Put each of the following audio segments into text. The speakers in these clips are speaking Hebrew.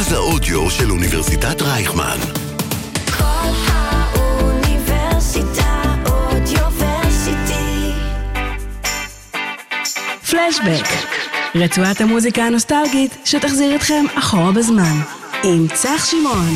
מרכז האודיו של אוניברסיטת רייכמן. כל האוניברסיטה אודיוורסיטי. פלשבק, רצועת המוזיקה הנוסטלגית שתחזיר אתכם אחורה בזמן, עם צח שמעון.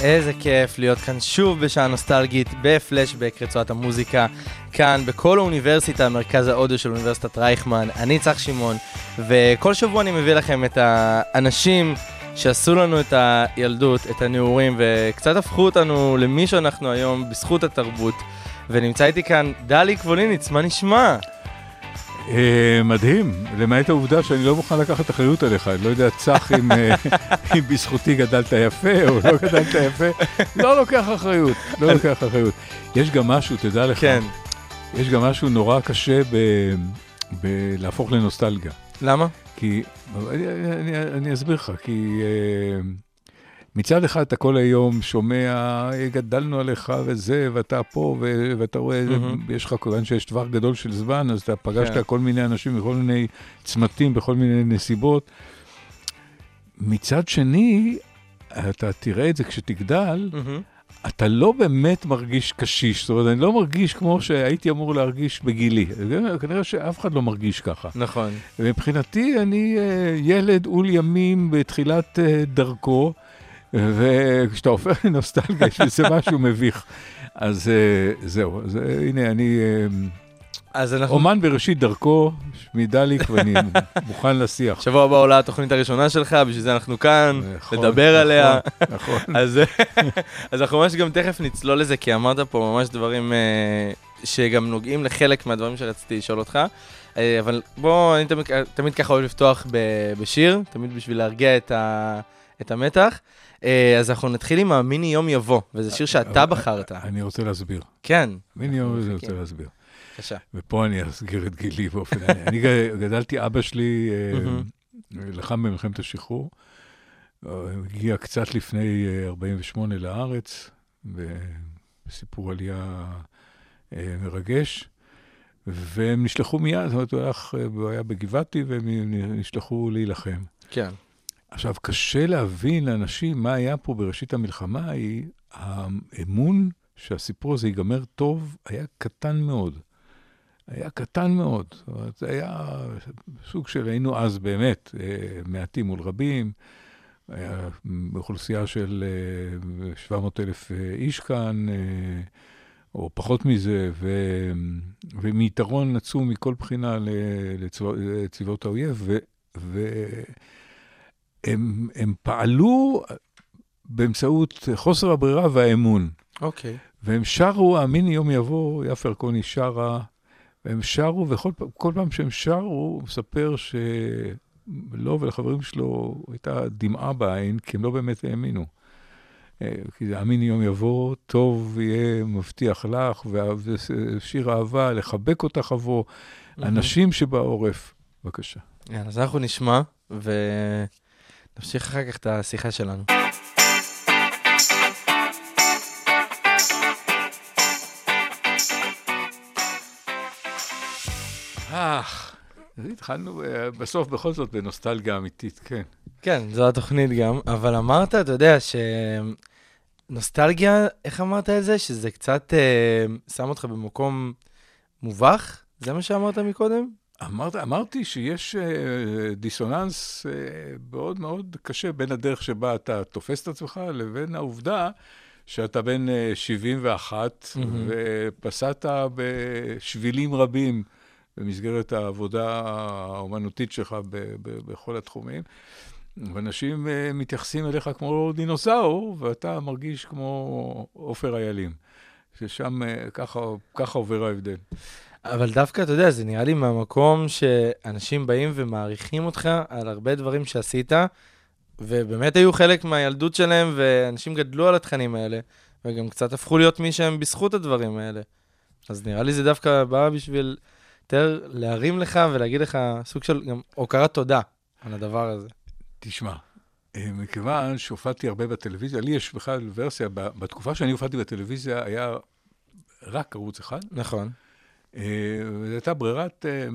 איזה כיף להיות כאן שוב בשעה נוסטלגית בפלשבק רצועת המוזיקה כאן בכל האוניברסיטה, מרכז האודיו של אוניברסיטת רייכמן. אני צח שמעון, וכל שבוע אני מביא לכם את האנשים שעשו לנו את הילדות, את הנעורים, וקצת הפכו אותנו למי שאנחנו היום בזכות התרבות. ונמצא איתי כאן דלי קבוליניץ, מה נשמע? אה, מדהים, למעט העובדה שאני לא מוכן לקחת אחריות עליך, אני לא יודע, צח אם אה, אם בזכותי גדלת יפה או לא גדלת יפה, לא לוקח אחריות, לא לוקח אחריות. יש גם משהו, תדע לך, כן. יש גם משהו נורא קשה ב- בלהפוך לנוסטלגיה. למה? כי, אני, אני, אני אסביר לך, כי uh, מצד אחד אתה כל היום שומע, "אה, גדלנו עליך וזה, ואתה פה, ו- ואתה רואה, מהמם. יש לך, כיוון שיש טווח גדול של זמן, אז אתה פגשת כן. כל מיני אנשים בכל מיני צמתים, בכל מיני נסיבות. מצד שני, אתה תראה את זה כשתגדל, מהמם. אתה לא באמת מרגיש קשיש, זאת אומרת, אני לא מרגיש כמו שהייתי אמור להרגיש בגילי. כנראה שאף אחד לא מרגיש ככה. נכון. מבחינתי, אני אה, ילד עול ימים בתחילת אה, דרכו, וכשאתה הופך לנוסטלגיה, יש בזה משהו מביך. אז אה, זהו, אז הנה, אני אז אנחנו... אומן בראשית דרכו, שמי דליק, ואני מוכן לשיח. שבוע הבא עולה התוכנית הראשונה שלך, בשביל זה אנחנו כאן, נכון, לדבר נכון, עליה. נכון. אז, אז אנחנו ממש גם תכף נצלול לזה, כי אמרת פה ממש דברים אה, שגם נוגעים לחלק מהדברים שרציתי לשאול אותך. אה, אבל בוא, אני תמיד, תמיד ככה אוהב לפתוח ב, בשיר, תמיד בשביל להרגיע את, ה, את המתח. אה, אז אנחנו נתחיל עם המיני יום יבוא, וזה שיר שאתה בחרת. אני רוצה להסביר. כן, מיני יום הזה מחכים. רוצה להסביר. בבקשה. ופה אני אסגיר את גילי באופן... אני גדלתי, אבא שלי אה. לחם במלחמת השחרור, אה, הגיע קצת לפני אה, 48 לארץ, בסיפור עלייה אה, מרגש, והם נשלחו מיד, זאת אומרת, הוא ח- הוא היה בגבעתי, והם נשלחו להילחם. כן. עכשיו, קשה להבין לאנשים מה היה פה בראשית המלחמה, היא האמון שהסיפור הזה ייגמר טוב, היה קטן מאוד. היה קטן מאוד. זאת אומרת, זה היה סוג של, היינו אז באמת אה, מעטים מול רבים, היה אוכלוסייה של 700 אלף איש כאן, אה, או פחות מזה, ו, ומיתרון עצום מכל בחינה לצבא- לצבאות האויב, ו... ו פעלו באמצעות חוסר הברירה והאמון. אוקיי. והם שרו, המיני יום יבוא, יפה ירקוני שרה, והם שרו, וכל פעם, שהם שרו, הוא מספר שלו ולחברים שלו הייתה דמעה בעין, כי הם לא באמת האמינו. אה, כי זה המיני יום יבוא, טוב יהיה מבטיח לך, ושיר אהבה, לחבק אותך אבוא, אנשים שבעורף. בבקשה. יאללה, אז אנחנו נשמע, ונמשיך אחר כך את השיחה שלנו. התחלנו אה, בסוף בכל זאת בנוסטלגיה אמיתית, כן. כן, זו התוכנית גם, אבל אמרת, אתה יודע, שנוסטלגיה, איך אמרת את זה? שזה קצת אה, שם אותך במקום מובך? זה מה שאמרת מקודם? אמרת, אמרתי שיש אה, דיסוננס אה, מאוד מאוד קשה בין הדרך שבה אתה תופס את עצמך לבין העובדה שאתה בן אה, 71 מהמם. ופסעת בשבילים רבים במסגרת העבודה האומנותית שלך ב- ב- בכל התחומים. ואנשים אה, מתייחסים אליך כמו דינוזאור, ואתה מרגיש כמו עופר איילים. ששם אה, ככה, ככה עובר ההבדל. אבל דווקא, אתה יודע, זה נראה לי מהמקום שאנשים באים ומעריכים אותך על הרבה דברים שעשית, ובאמת היו חלק מהילדות שלהם, ואנשים גדלו על התכנים האלה, וגם קצת הפכו להיות מי שהם בזכות הדברים האלה. אז נראה לי זה דווקא בא בשביל יותר להרים לך ולהגיד לך סוג של גם הוקרת תודה על הדבר הזה. תשמע, אה, מכיוון שהופעתי הרבה בטלוויזיה, לי יש בכלל ורסיה, בתקופה שאני הופעתי בטלוויזיה היה רק ערוץ אחד, נכון. אה, וזו הייתה ברירת, אה,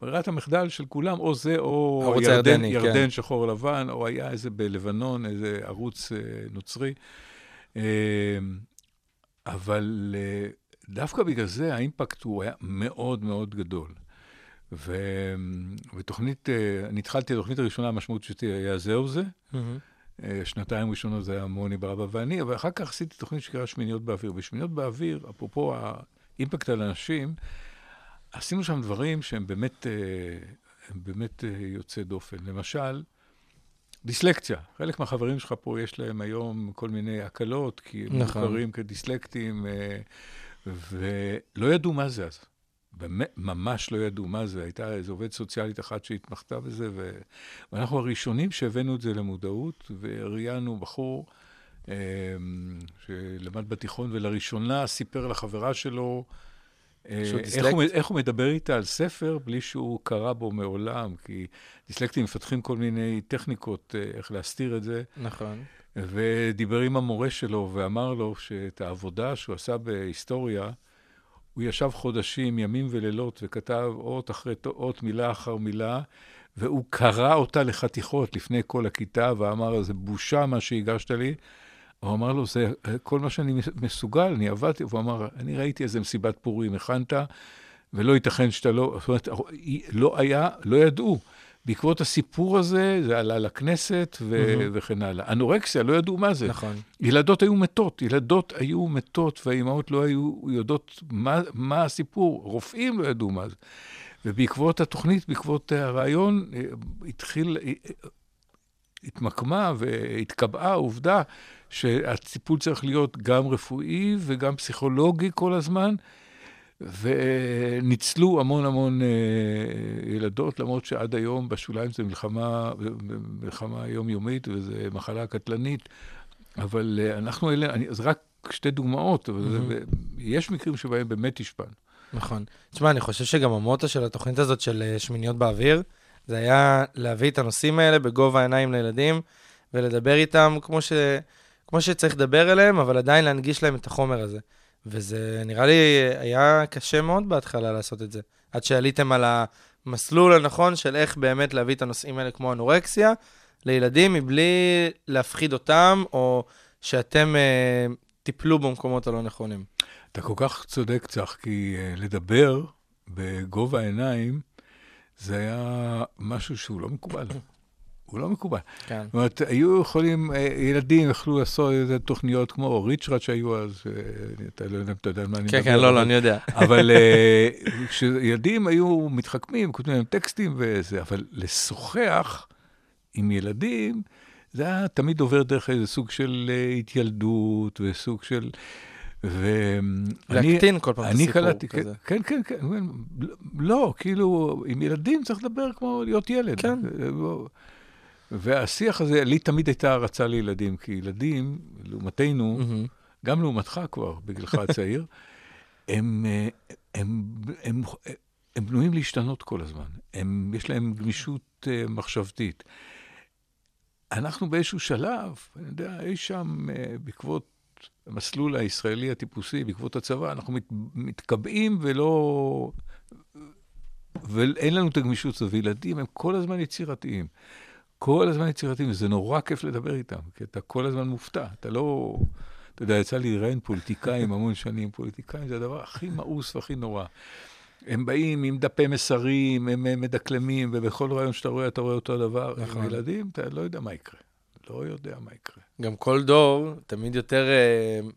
ברירת המחדל של כולם, או זה או ירדן, הירדני, כן. ירדן שחור לבן, או היה איזה בלבנון, איזה ערוץ נוצרי. אבל דווקא בגלל זה האימפקט הוא היה מאוד מאוד גדול. ו... ותוכנית, אה, אני התחלתי, התוכנית הראשונה, המשמעות שלי היה זהו זה. אה, שנתיים ראשונות זה היה מוני ברבא ואני, אבל אחר כך עשיתי תוכנית שנקרא שמיניות באוויר. ושמיניות באוויר, אפרופו האימפקט על אנשים, עשינו שם דברים שהם באמת, אה, הם באמת יוצאי דופן. למשל, דיסלקציה. חלק מהחברים שלך פה יש להם היום כל מיני הקלות, כי הם נכון. מוכרים כדיסלקטים, ולא ידעו מה זה אז. באמת, ממש לא ידעו מה זה. הייתה איזו עובדת סוציאלית אחת שהתמחתה בזה, ו... ואנחנו הראשונים שהבאנו את זה למודעות, וראיינו בחור אה, שלמד בתיכון, ולראשונה סיפר לחברה שלו אה, איך? הוא, איך הוא מדבר איתה על ספר בלי שהוא קרא בו מעולם, כי דיסלקטים מפתחים כל מיני טכניקות אה, איך להסתיר את זה. נכון. ודיבר עם המורה שלו ואמר לו שאת העבודה שהוא עשה בהיסטוריה, הוא ישב חודשים, ימים ולילות, וכתב אות אחרי אות, מילה אחר מילה, והוא קרא אותה לחתיכות לפני כל הכיתה, ואמר, זה בושה מה שהגשת לי. הוא אמר לו, זה כל מה שאני מסוגל, אני עבדתי, והוא אמר, אני ראיתי איזה מסיבת פורים, הכנת, ולא ייתכן שאתה לא, זאת אומרת, לא היה, לא ידעו. בעקבות הסיפור הזה, זה עלה לכנסת ו- מהמם. וכן הלאה. אנורקסיה, לא ידעו מה זה. נכון. ילדות היו מתות, ילדות היו מתות, והאימהות לא היו יודעות מה, מה הסיפור, רופאים לא ידעו מה זה. ובעקבות התוכנית, בעקבות הרעיון, אה, התחיל, אה, התמקמה והתקבעה העובדה שהטיפול צריך להיות גם רפואי וגם פסיכולוגי כל הזמן, וניצלו המון המון אה, ילדות, למרות שעד היום בשוליים זה מלחמה, מלחמה יומיומית וזו מחלה קטלנית. אבל אה, אנחנו אלה, אני, זה רק שתי דוגמאות, אבל זה, יש מקרים שבהם באמת השפענו. נכון. תשמע, אני חושב שגם המוטו של התוכנית הזאת של אה, שמיניות באוויר, זה היה להביא את הנושאים האלה בגובה העיניים לילדים, ולדבר איתם כמו, ש... כמו שצריך לדבר אליהם, אבל עדיין להנגיש להם את החומר הזה. וזה נראה לי היה קשה מאוד בהתחלה לעשות את זה. עד שעליתם על המסלול הנכון של איך באמת להביא את הנושאים האלה כמו אנורקסיה לילדים מבלי להפחיד אותם, או שאתם אה, תיפלו במקומות הלא נכונים. אתה כל כך צודק, צח, כי uh, לדבר בגובה העיניים, זה היה משהו שהוא לא מקובל. הוא לא מקובל. כן. זאת אומרת, היו יכולים, אה, ילדים יכלו לעשות איזה תוכניות כמו ריצ'רד שהיו אז, אה, אתה לא יודע אם אתה יודע על מה אני מדבר. כן, כן, לא, לא, אני יודע. אבל אה, כשילדים היו מתחכמים, כותבים להם טקסטים וזה, אבל לשוחח עם ילדים, זה היה תמיד עובר דרך איזה סוג של התיילדות וסוג של... ואני... להקטין כל פעם את הסיפור כזה. כן, כן, כן, כן, לא, כאילו, עם ילדים צריך לדבר כמו להיות ילד. כן. והשיח הזה, לי תמיד הייתה הערצה לילדים, כי ילדים, לעומתנו, מהמם. גם לעומתך כבר, בגילך הצעיר, הם, אה, הם, הם, הם, הם בנויים להשתנות כל הזמן. הם, יש להם גמישות uh, מחשבתית. אנחנו באיזשהו שלב, אני יודע, אי שם uh, בעקבות המסלול הישראלי הטיפוסי, בעקבות הצבא, אנחנו מת, מתקבעים ולא... ואין לנו את הגמישות הזאת. וילדים הם כל הזמן יצירתיים. כל הזמן יצירתיים, וזה נורא כיף לדבר איתם, כי אתה כל הזמן מופתע. אתה לא... אתה יודע, יצא לי לראיין פוליטיקאים המון שנים. פוליטיקאים זה הדבר הכי מאוס והכי נורא. הם באים עם דפי מסרים, הם מדקלמים, ובכל רעיון שאתה רואה, אתה רואה אותו דבר. נכון. עם ילדים, אתה לא יודע מה יקרה. לא יודע מה יקרה. גם כל דור, תמיד יותר, ה-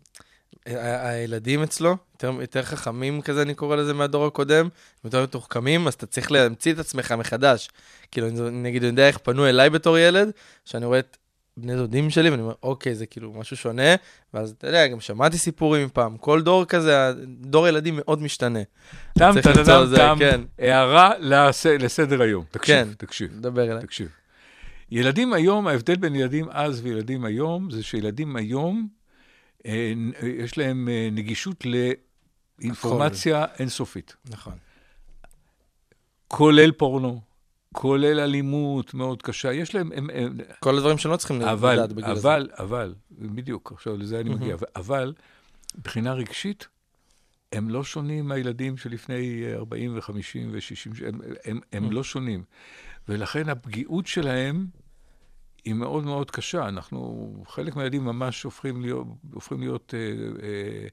הילדים אצלו, יותר, יותר חכמים כזה, אני קורא לזה, מהדור הקודם, יותר מתוחכמים, אז אתה צריך להמציא את עצמך מחדש. כאילו, אני- נגיד, אני יודע איך פנו אליי בתור ילד, שאני רואה את בני דודים שלי, ואני אומר, אוקיי, זה כאילו משהו שונה, ואז אתה יודע, גם שמעתי סיפורים מפעם, כל דור כזה, דור ילדים מאוד משתנה. תם, תם, תם, כן. הערה לס- לסדר היום. תקשיב, כן. תקשיב, דבר אליי. תקשיב. ילדים היום, ההבדל בין ילדים אז וילדים היום, זה שילדים היום, יש להם אה, נגישות לאינפורמציה אינסופית. נכון. כולל פורנו, כולל אלימות מאוד קשה. יש להם, הם, הם, כל הדברים שלא צריכים אבל, לדעת בגיל הזה. אבל, אבל, בדיוק, עכשיו לזה אני מגיע, אבל, מבחינה רגשית, הם לא שונים מהילדים שלפני אה, 40 ו-50 ו-60, הם, הם, הם. לא שונים. ולכן הפגיעות שלהם היא מאוד מאוד קשה. אנחנו, חלק מהילדים ממש הופכים להיות, הופכים להיות אה, אה,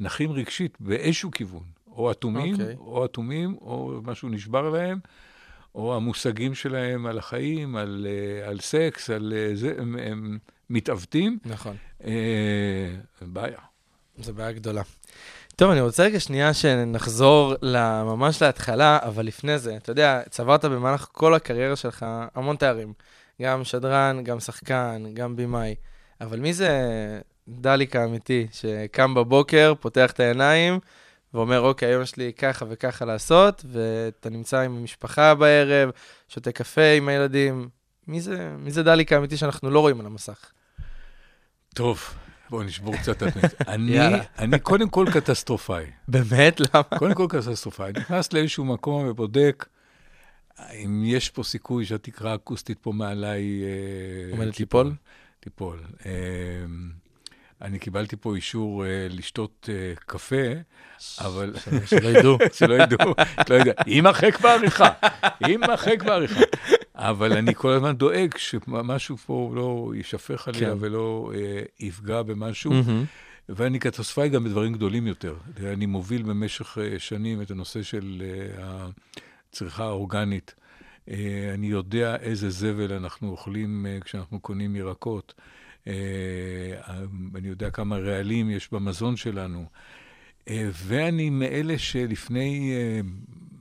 נחים רגשית באיזשהו כיוון. או אטומים, אוקיי. או אטומים, או משהו נשבר להם, או המושגים שלהם על החיים, על, אה, על סקס, על אה, זה, הם, הם מתעוותים. נכון. אה, בעיה. זו בעיה גדולה. טוב, אני רוצה רגע שנייה שנחזור ממש להתחלה, אבל לפני זה, אתה יודע, צברת במהלך כל הקריירה שלך המון תארים. גם שדרן, גם שחקן, גם במאי. אבל מי זה דליק האמיתי, שקם בבוקר, פותח את העיניים, ואומר, אוקיי, היום יש לי ככה וככה לעשות, ואתה נמצא עם המשפחה בערב, שותה קפה עם הילדים. מי זה, מי זה דליק האמיתי שאנחנו לא רואים על המסך? טוב, בואו נשבור קצת את המת. אני. אני קודם כל קטסטרופאי. באמת? למה? קודם כל קטסטרופאי. נכנס לאיזשהו מקום ובודק אם יש פה סיכוי שהתקרה האקוסטית פה מעליי... אה, עומדת תיפול. ליפול? תיפול. אה, אני קיבלתי פה אישור אה, לשתות אה, קפה, אבל... שלא ידעו. שלא ידעו, לא יודע, יימחק בעריכה, יימחק בעריכה. אבל אני כל הזמן דואג שמשהו פה לא יישפך עליה כן. ולא אה, יפגע במשהו. ואני קטסטרופאי גם בדברים גדולים יותר. אני מוביל במשך אה, שנים את הנושא של הצריכה האורגנית. אה, אני יודע איזה זבל אנחנו אוכלים אה, כשאנחנו קונים ירקות. אה, אני יודע כמה רעלים יש במזון שלנו. ואני מאלה שלפני,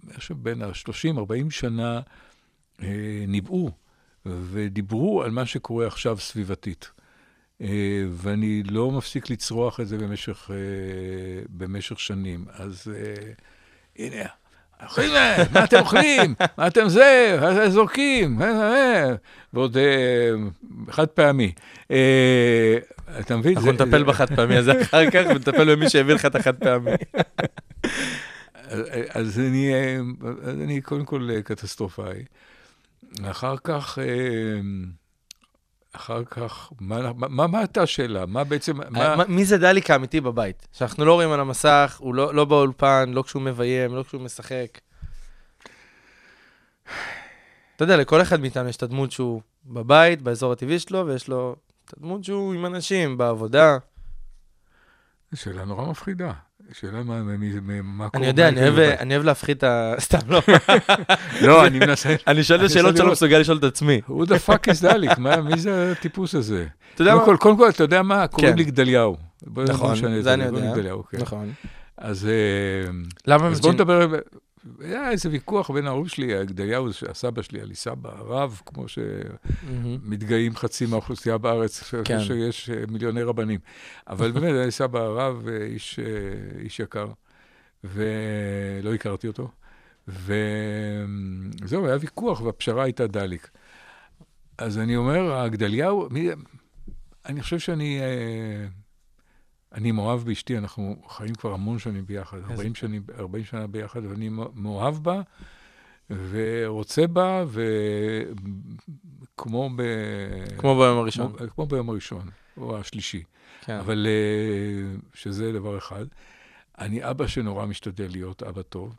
אני חושב, בין ה-30-40 שנה, ניבאו ודיברו על מה שקורה עכשיו סביבתית. ואני לא מפסיק לצרוח את זה במשך, במשך שנים. אז הנה, אוכלים, מה אתם אוכלים? מה אתם זה? מה אתם זורקים? אה, אה. ועוד אה, חד פעמי. אה, אתה מבין? אנחנו נטפל בחד פעמי הזה אחר כך, ונטפל במי שהביא לך את החד פעמי. אז אני, אה, קודם כל אה, קטסטרופאי. אחר כך, אה, אחר כך, מה, מה, מה הייתה השאלה? מה בעצם, מה... מה- מי זה דליק האמיתי בבית? שאנחנו לא רואים על המסך, הוא לא לא באולפן, לא כשהוא מביים, לא כשהוא משחק. אתה יודע, לכל אחד מאיתנו יש את הדמות שהוא בבית, באזור הטבעי שלו, ויש לו את הדמות שהוא עם אנשים, בעבודה. זו שאלה נורא מפחידה. שאלה מה, קורה. אני יודע, אני אוהב- להפחית את ה... סתם, לא. לא, אני מנסה... אני שואל את השאלות שלא מסוגל לשאול את עצמי. who the fuck is דליק? מי זה הטיפוס הזה? אתה יודע מה? קודם כל, אתה יודע מה? קוראים כן. לי גדליהו. נכון, זה אני יודע. כן. נכון. אז אה, למה בואו נדבר, היה איזה ויכוח בין ההורים שלי, גדליהו, הסבא שלי, על סבא הרב, כמו. שמתגאים חצי מהאוכלוסייה בארץ, כן. שיש אה, מיליוני רבנים. אבל באמת, היה סבא הרב, אה, איש, אה, איש יקר, ולא הכרתי אותו. וזהו, היה ויכוח, והפשרה הייתה דליק. אז אני אומר, הגדליהו, מי, אני חושב שאני... אני מאוהב באשתי, אנחנו חיים כבר המון שנים ביחד, 40, שנים, 40 שנה ביחד, ואני מאוהב בה ורוצה בה, וכמו ב... כמו ביום הראשון. כמו, כמו ביום הראשון, או השלישי. כן. אבל אה, שזה דבר אחד. אני אבא שנורא משתדל להיות אבא טוב.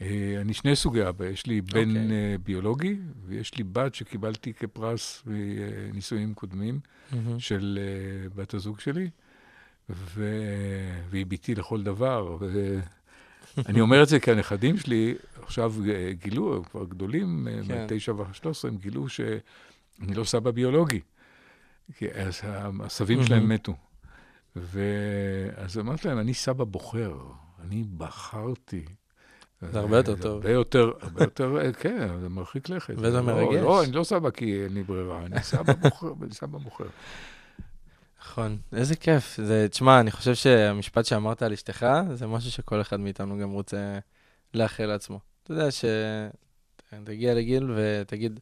אה, אני שני סוגי אבא, יש לי בן אוקיי. אה, ביולוגי, ויש לי בת שקיבלתי כפרס מנישואים קודמים. מהמם. של בת הזוג שלי, ו... והיא ביתי לכל דבר. ואני אומר את זה כי הנכדים שלי עכשיו גילו, הם כבר גדולים, כן. מהתשע והשלוש עשרה, הם גילו שאני לא סבא ביולוגי. כי אז הסבים. שלהם מתו. ואז אמרתי להם, אני סבא בוחר, אני בחרתי. זה הרבה יותר טוב. הרבה יותר, הרבה יותר, אה, כן, זה מרחיק לכת. וזה לא- מרגש. לא, אני לא סבא כי אין לי ברירה, אני סבא בוחר, אני סבא בוחר. נכון, איזה כיף. זה, תשמע, אני חושב שהמשפט שאמרת על אשתך, זה משהו שכל אחד מאיתנו גם רוצה לאחל לעצמו. אתה יודע, שתגיע לגיל ותגיד,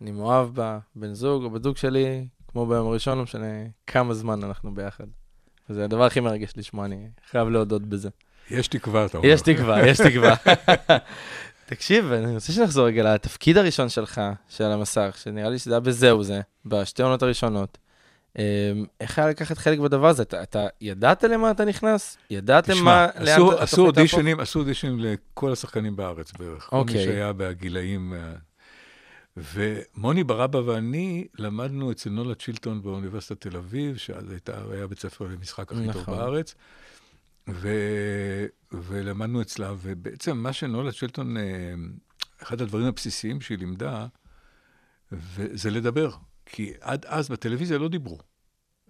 אני מאוהב בבן זוג או בת זוג שלי, כמו ביום הראשון, לא משנה כמה זמן אנחנו ביחד. זה הדבר הכי מרגש לשמוע, אני חייב להודות בזה. יש תקווה, אתה אומר. יש תקווה, יש תקווה. תקשיב, אני רוצה שנחזור רגע לתפקיד הראשון שלך, של המסך, שנראה לי שזה היה בזהו זה, בשתי עונות הראשונות. איך היה לקחת חלק בדבר הזה? אתה, אתה ידעת למה אתה נכנס? ידעתם תשמע, מה, עשו- לאן עשו התוכנית אודישנים, עשו אודישנים לכל השחקנים בארץ בערך. כל מי אוקיי. שהיה בגילאים... אה, ומוני ברבא ואני למדנו אצל נולה צ'ילטון באוניברסיטת תל אביב, שאז הייתה, היה בית ספר למשחק הכי טוב נכון. בארץ, ו, ולמדנו אצלה, ובעצם מה שנולה צ'ילטון, אה, אחד הדברים הבסיסיים שהיא לימדה, זה לדבר. כי עד אז בטלוויזיה לא דיברו.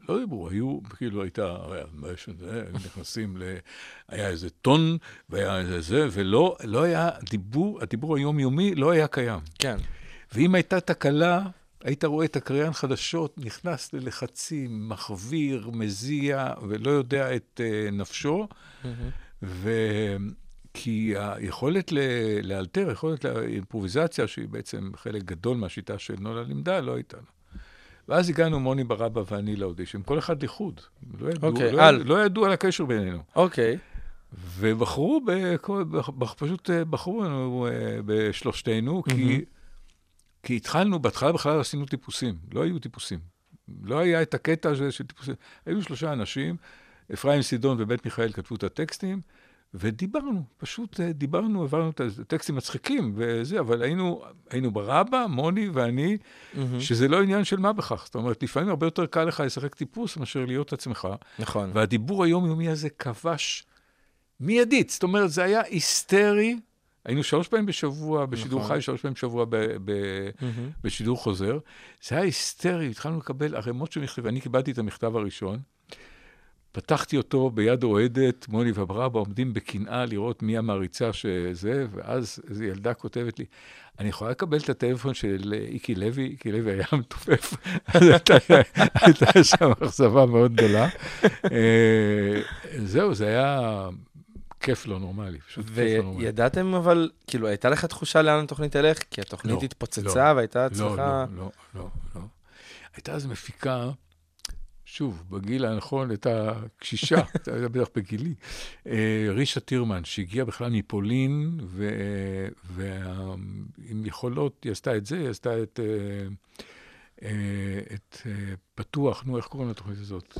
לא דיברו, היו, כאילו הייתה, היו נכנסים ל... היה איזה טון, והיה איזה זה, ולא לא היה דיבור, הדיבור היומיומי לא היה קיים. כן. ואם הייתה תקלה, היית רואה את הקריין חדשות נכנס ללחצים, מחוויר, מזיע, ולא יודע את uh, נפשו. ו... כי היכולת ל... לאלתר, היכולת לאימפרוביזציה, שהיא בעצם חלק גדול מהשיטה של נולה לימדה, לא הייתה לה. ואז הגענו מוני ברבא ואני לאודישן, כל אחד לחוד. לא ידעו, אוקיי, לא, על. לא ידעו על הקשר בינינו. אוקיי. ובחרו, בכל, פשוט אה, בחרו לנו אה, בשלושתנו, כי, כי התחלנו, בהתחלה בכלל עשינו טיפוסים, לא היו טיפוסים. לא היה את הקטע הזה של טיפוסים. היו שלושה אנשים, אפרים סידון ובית מיכאל כתבו את הטקסטים, ודיברנו, פשוט אה, דיברנו, העברנו את הטקסטים מצחיקים וזה, אבל היינו, היינו ברבא, מוני ואני, שזה לא עניין של מה בכך. זאת אומרת, לפעמים הרבה יותר קל לך לשחק טיפוס מאשר להיות עצמך. נכון. והדיבור היומיומי הזה כבש מיידית. זאת אומרת, זה היה היסטרי. היינו שלוש פעמים בשבוע, בשידור נכון. חי, שלוש פעמים בשבוע ב- ב- בשידור חוזר. זה היה היסטרי, התחלנו לקבל ערימות של מכתבים. אני קיבלתי את המכתב הראשון, פתחתי אותו ביד אוהדת, מוני וברבא עומדים בקנאה לראות מי המעריצה שזה, ואז איזו ילדה כותבת לי, אני יכולה לקבל את הטלפון של איקי לוי? איקי לוי היה מתופף. אז הייתה- שם אכזבה מאוד גדולה. אה, זהו, זה היה כיף לא נורמלי, פשוט כיף לא נורמלי. וידעתם אבל, כאילו, הייתה לך תחושה לאן התוכנית תלך? כי התוכנית לא, התפוצצה והייתה לא, הצלחה... לא, לא, לא, לא. הייתה אז מפיקה, שוב, בגיל הנכון, הייתה קשישה, הייתה בטח בגילי, אה, רישה טירמן, שהגיעה בכלל מפולין, ועם יכולות, היא עשתה את זה, היא עשתה את, אה, אה, את פתוח, נו, איך קוראים לתוכנית הזאת?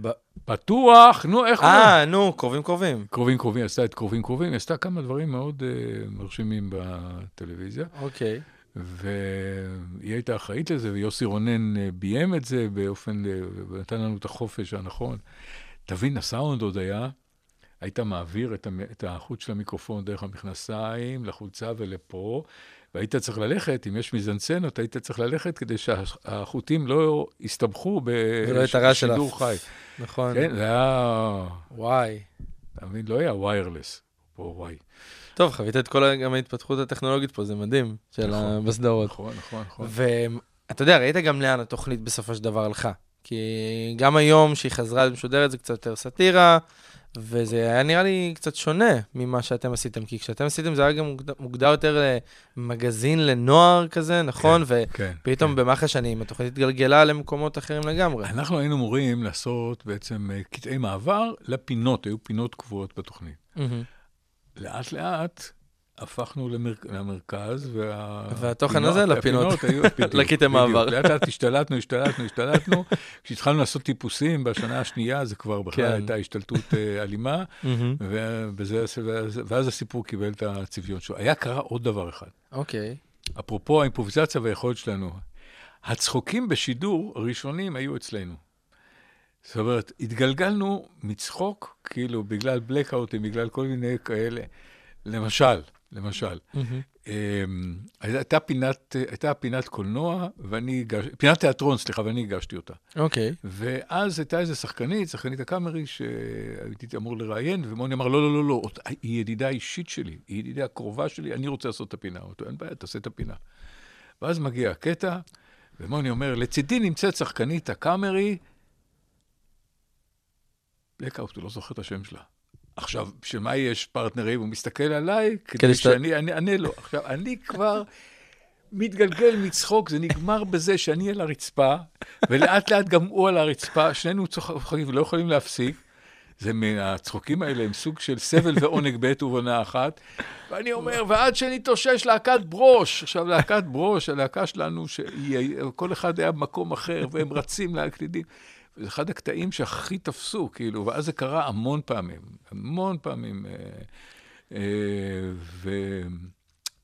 ב- פתוח, נו, איך קוראים? אה, נו, קרובים קרובים. קרובים קרובים, עשתה את קרובים קרובים, עשתה כמה דברים מאוד אה, מרשימים בטלוויזיה. אוקיי. והיא הייתה אחראית לזה, ויוסי רונן אה, ביים את זה באופן, אה, ונתן לנו את החופש הנכון. תבין, הסאונד עוד היה, היית מעביר את, המ- את החוט של המיקרופון דרך המכנסיים לחולצה ולפה, והיית צריך ללכת, אם יש מיזנסצנות, היית צריך ללכת כדי שהחוטים לא יסתבכו בשידור ה- חי. נכון. כן, זה היה, וואי. אתה מבין, לא היה ויירלס, פה וואי. טוב, חווית את כל גם ההתפתחות הטכנולוגית פה, זה מדהים, של נכון, בסדרות. נכון, נכון, נכון. ואתה יודע, ראית גם לאן התוכנית בסופו של דבר הלכה. כי גם היום שהיא חזרה ומשודרת זה קצת יותר סאטירה, וזה היה נראה לי קצת שונה ממה שאתם עשיתם, כי כשאתם עשיתם זה היה גם מוגדר, יותר למגזין לנוער כזה, נכון? כן, ופתאום כן. במהלך השנים התוכנית התגלגלה למקומות אחרים לגמרי. אנחנו היינו אמורים לעשות בעצם אה, קטעי מעבר לפינות, היו פינות קבועות בתוכנית. מהמם. לאט לאט הפכנו למר... למרכז, וה... והתוכן הזה לפינות. הפינות היו, בדיוק. מעבר. לאט לאט השתלטנו, השתלטנו, השתלטנו. כשהתחלנו לעשות טיפוסים בשנה השנייה, זה כבר בכלל כן. הייתה השתלטות אה, אלימה. ובזה, ואז, ואז הסיפור קיבל את הצביון שלו. היה קרה עוד דבר אחד. אוקיי. אפרופו האימפרוביזציה והיכולת שלנו, הצחוקים בשידור הראשונים היו אצלנו. זאת אומרת, התגלגלנו מצחוק, כאילו, בגלל בלקאוטים, בגלל כל מיני כאלה. למשל, למשל, מהמם. אמ, הייתה פינת, הייתה פינת קולנוע, ואני הגש... פינת תיאטרון, סליחה, ואני הגשתי אותה. אוקיי. ואז הייתה איזו שחקנית, שחקנית הקאמרי, שהייתי אמור לראיין, ומוני אמר, לא, לא, לא, לא, היא ידידה אישית שלי, היא ידידה קרובה שלי, אני רוצה לעשות את הפינה. אותו, אין בעיה, תעשה את הפינה. ואז מגיע הקטע, ומוני אומר, לצידי נמצאת שחקנית הקאמרי, בלקאוט, הוא לא זוכר את השם שלה. עכשיו, בשביל מה יש פרטנרים? הוא מסתכל עליי, כדי כדי שאתה- שאני אני אענה לו. עכשיו, אני כבר מתגלגל מצחוק, זה נגמר בזה שאני על הרצפה, ולאט לאט גם הוא על הרצפה, שנינו צוחקים ולא יכולים להפסיק. זה מהצחוקים האלה הם סוג של סבל ועונג בעת ובעונה אחת. ואני אומר, ועד שנתאושש להקת ברוש. עכשיו, להקת ברוש, הלהקה שלנו, שכל אחד היה במקום אחר, והם רצים להקלידים. זה אחד הקטעים שהכי תפסו, כאילו, ואז זה קרה המון פעמים, המון פעמים. אה, אה, ו...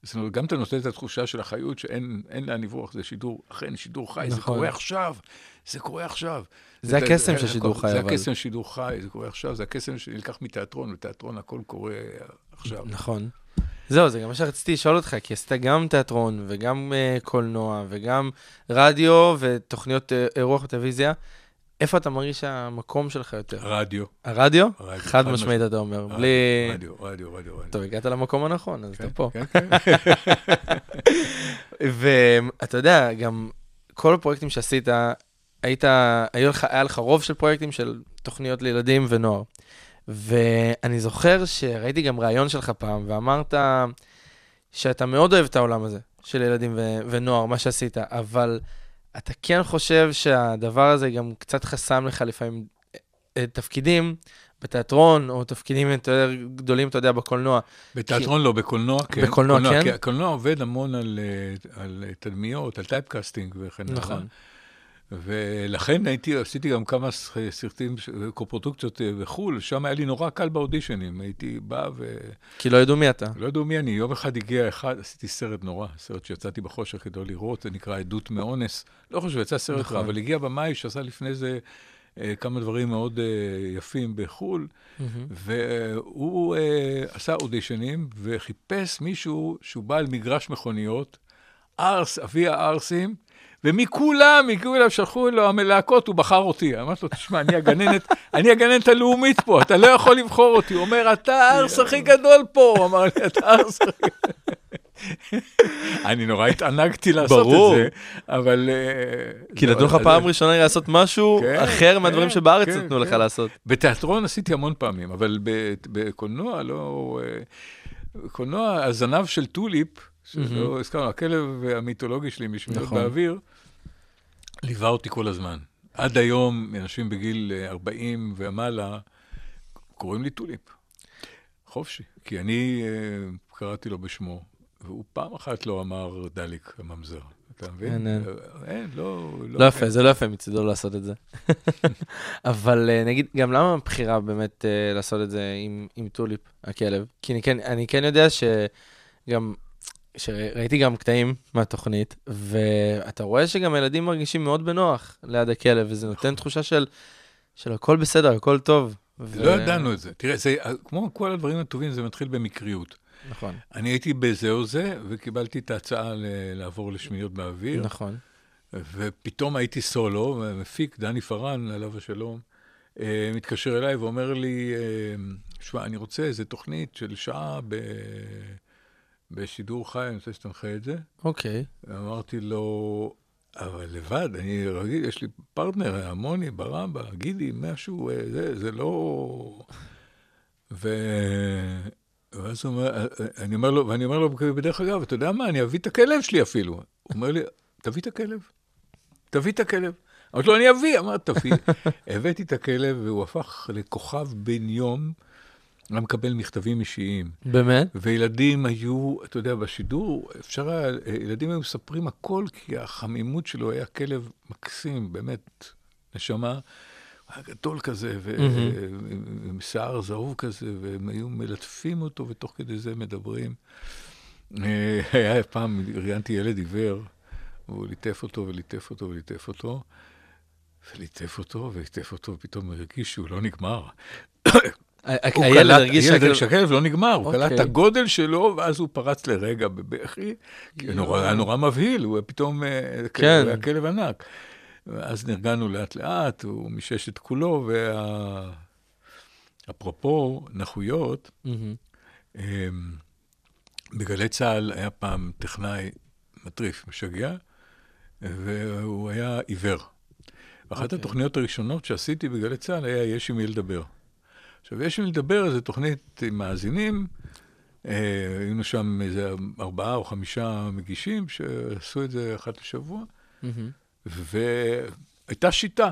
זאת אומרת, גם אתה נותן את התחושה של החיות שאין לאן לברוח, זה שידור, אכן, שידור חי, זה נכון. קורה עכשיו, זה קורה עכשיו. זה הקסם של שידור חי, זה אבל. הקסם של שידור חי, זה קורה עכשיו, זה הקסם שנלקח מתיאטרון, בתיאטרון הכל קורה עכשיו. נכון. זהו, זה גם מה שרציתי לשאול אותך, כי עשית גם תיאטרון וגם uh, קולנוע וגם רדיו ותוכניות uh, אירוח בטלוויזיה. איפה אתה מרגיש שהמקום שלך יותר? רדיו. הרדיו? רדיו, חד משמעית אתה אומר, רדיו, בלי... רדיו, רדיו, רדיו. טוב, הגעת למקום הנכון, אז אתה כן, פה. כן, כן. ואתה יודע, גם כל הפרויקטים שעשית, היית, היה לך, היה לך רוב של פרויקטים של תוכניות לילדים ונוער. ואני זוכר שראיתי גם ראיון שלך פעם, ואמרת שאתה מאוד אוהב את העולם הזה של ילדים ו- ונוער, מה שעשית, אבל אתה כן חושב שהדבר הזה גם קצת חסם לך לפעמים אה, תפקידים בתיאטרון, או תפקידים יותר גדולים, אתה יודע, בקולנוע. בתיאטרון לא, בקולנוע כן. בקולנוע כן? כי הקולנוע עובד המון על, אה, על תדמיות, על typecasting וכן הלאה. נכון. ולכן הייתי, עשיתי גם כמה סרטים, קופרודוקציות אה, בחו"ל, שם היה לי נורא קל באודישנים. הייתי בא ו... כי לא ידעו מי אתה. לא ידעו מי אני, יום אחד הגיע אחד, עשיתי סרט נורא, סרט שיצאתי בחושך כדי לא לראות, זה נקרא עדות מאונס. לא חושב, יצא סרט נכון. רע, אבל הגיע במאי שעשה לפני זה אה, כמה דברים מאוד אה, יפים בחו"ל, והוא עשה אודישנים וחיפש מישהו שהוא בעל מגרש מכוניות, ארס, אבי הארסים, ומכולם, מכולם שלחו לו המלהקות, הוא בחר אותי. אמרתי לו, תשמע, אני הגננת, אני הגננת הלאומית פה, אתה לא יכול לבחור אותי. הוא אומר, אתה הארס הכי גדול פה. הוא אמר לי, אתה הארס הכי אני נורא התענגתי לעשות ברור. את זה, אבל... אה, כי לא, נתנו לך אז- פעם ראשונה לעשות משהו כן, אחר מהדברים כן, שבארץ כן, נתנו לך כן. לעשות. בתיאטרון עשיתי המון פעמים, אבל בקולנוע לא... אה, קולנוע, הזנב של טוליפ, שלא הזכרנו, הכלב המיתולוגי שלי משמיעות נכון. באוויר, ליווה אותי כל הזמן. עד היום, אנשים בגיל אה, 40 ומעלה, קוראים לי טוליפ. חופשי. כי אני אה, קראתי לו בשמו, והוא פעם אחת לא אמר דליק הממזר. אתה מבין? אין, אין. אה, אין, לא... לא יפה, זה לא יפה מצידו לעשות את זה. אבל אה, נגיד, גם למה הבחירה באמת אה, לעשות את זה עם, עם טוליפ, הכלב? כי אני כן, אני כן יודע שגם, שראיתי גם קטעים מהתוכנית, ואתה רואה שגם הילדים מרגישים מאוד בנוח ליד הכלב, וזה נותן תחושה של, של הכל בסדר, הכל טוב. ו- לא ידענו את זה. תראה, זה, כמו כל הדברים הטובים, זה מתחיל במקריות. נכון, אני הייתי בזה או זה, וקיבלתי את ההצעה ל- לעבור לשמיניות באוויר, נכון. ופתאום הייתי סולו, והמפיק, דני פארן, עליו השלום, אה, מתקשר אליי ואומר לי, אה, שמע, אני רוצה איזה תוכנית של שעה ב... בשידור חי, אני רוצה שתנחה את זה. אוקיי. אמרתי לו, אבל לבד, אני רגיל, יש לי פרטנר, המוני, ברמבה, גידי, משהו, אה, זה, זה לא... ו... ואז הוא אומר, אני אומר לו, ואני אומר לו, בדרך אגב, אתה יודע מה, אני אביא את הכלב שלי אפילו. הוא אומר לי, תביא את הכלב, תביא את הכלב. אמרתי לו, אני אביא, אמר, תביא. הבאתי את הכלב, והוא הפך לכוכב בן יום, היה מקבל מכתבים אישיים. באמת? וילדים היו, אתה יודע, בשידור, אפשר היה, ילדים היו מספרים הכל, כי החמימות שלו היה כלב מקסים, באמת, נשמה. היה גדול כזה, ו- עם שיער זהוב כזה, והם היו מלטפים אותו, ותוך כדי זה מדברים. אה, היה פעם, ראיינתי ילד עיוור, והוא ליטף אותו וליטף אותו וליטף אותו, וליטף אותו וליטף אותו, ופתאום הרגיש שהוא לא נגמר. הילד הרגיש הילד שהכלב... שהכלב לא נגמר, הוא קלט את אוקיי. הגודל שלו, ואז הוא פרץ לרגע בבכי, היה נורא מבהיל, הוא פתאום, אה, כן. היה כלב ענק. ואז נרגענו לאט לאט, הוא מישש את כולו, וה... אפרופו נכויות. אמ, בגלי צה"ל היה פעם טכנאי מטריף, משגע, והוא היה עיוור. ואחת אוקיי. התוכניות הראשונות שעשיתי בגלי צה"ל היה יש עם מי לדבר. עכשיו, יש מי לדבר זו תוכנית עם מאזינים, אה, היינו שם איזה ארבעה או חמישה מגישים שעשו את זה אחת לשבוע, מהמם. והייתה שיטה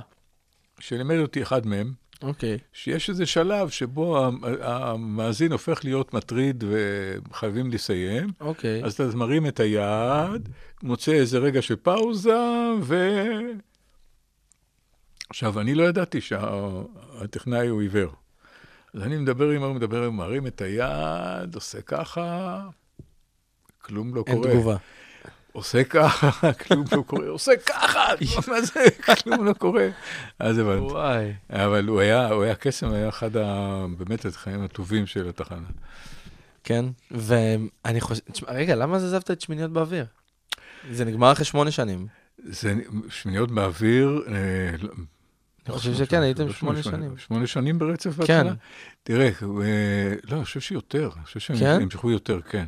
שלימד אותי אחד מהם, אוקיי. שיש איזה שלב שבו המ- המאזין הופך להיות מטריד וחייבים לסיים, אוקיי. אז אתה מרים את היד, מוצא איזה רגע של פאוזה, ו... עכשיו, אני לא ידעתי שהטכנאי הוא עיוור. אז אני מדבר עם ההוא, מדבר עם, מרים את היד, עושה ככה, כלום לא אין קורה. תגובה. עושה ככה, כלום לא קורה, עושה ככה, מה זה, כלום לא קורה. אז הבנתי. וואי. אבל הוא היה, הוא היה קסם, היה אחד ה... באמת הטכנאים הטובים של התחנה. כן, ואני חושב, תשמע, רגע, למה אז עזבת את שמיניות באוויר? זה נגמר אחרי שמונה שנים. זה שמיניות באוויר, אה, אני לא חושב שכן, שנים, הייתם לא שמונה שנים. שמונה שנים ברצף כן. בהתחלה? תראה, אה, לא, אני חושב שיותר, אני חושב שהם כן? נמשכו יותר, כן.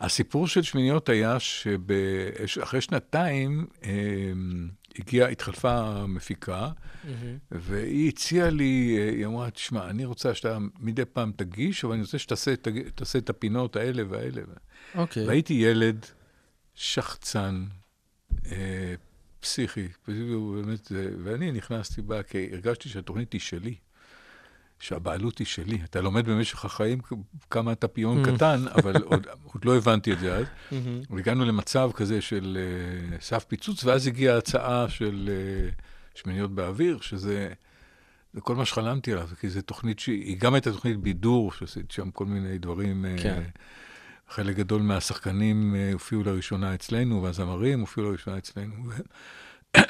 הסיפור של שמיניות היה שאחרי שנתיים אה, הגיעה, התחלפה המפיקה, והיא הציעה לי, אה, היא אמרה, תשמע, אני רוצה שאתה מדי פעם תגיש, אבל אני רוצה שתעשה את הפינות האלה והאלה. אוקיי. והייתי ילד שחצן, פסיכי, באמת, ואני נכנסתי בה כי הרגשתי שהתוכנית היא שלי, שהבעלות היא שלי. אתה לומד במשך החיים כמה אתה פיון Mm. קטן, אבל עוד, עוד לא הבנתי את זה אז. מהמם. והגענו למצב כזה של אה, סף פיצוץ, ואז הגיעה ההצעה של אה, שמיניות באוויר, שזה זה כל מה שחלמתי עליו, כי זו תוכנית שהיא גם הייתה תוכנית בידור, שעשית שם כל מיני דברים. אה, כן. חלק גדול מהשחקנים אה, הופיעו לראשונה אצלנו, והזמרים הופיעו לראשונה אצלנו.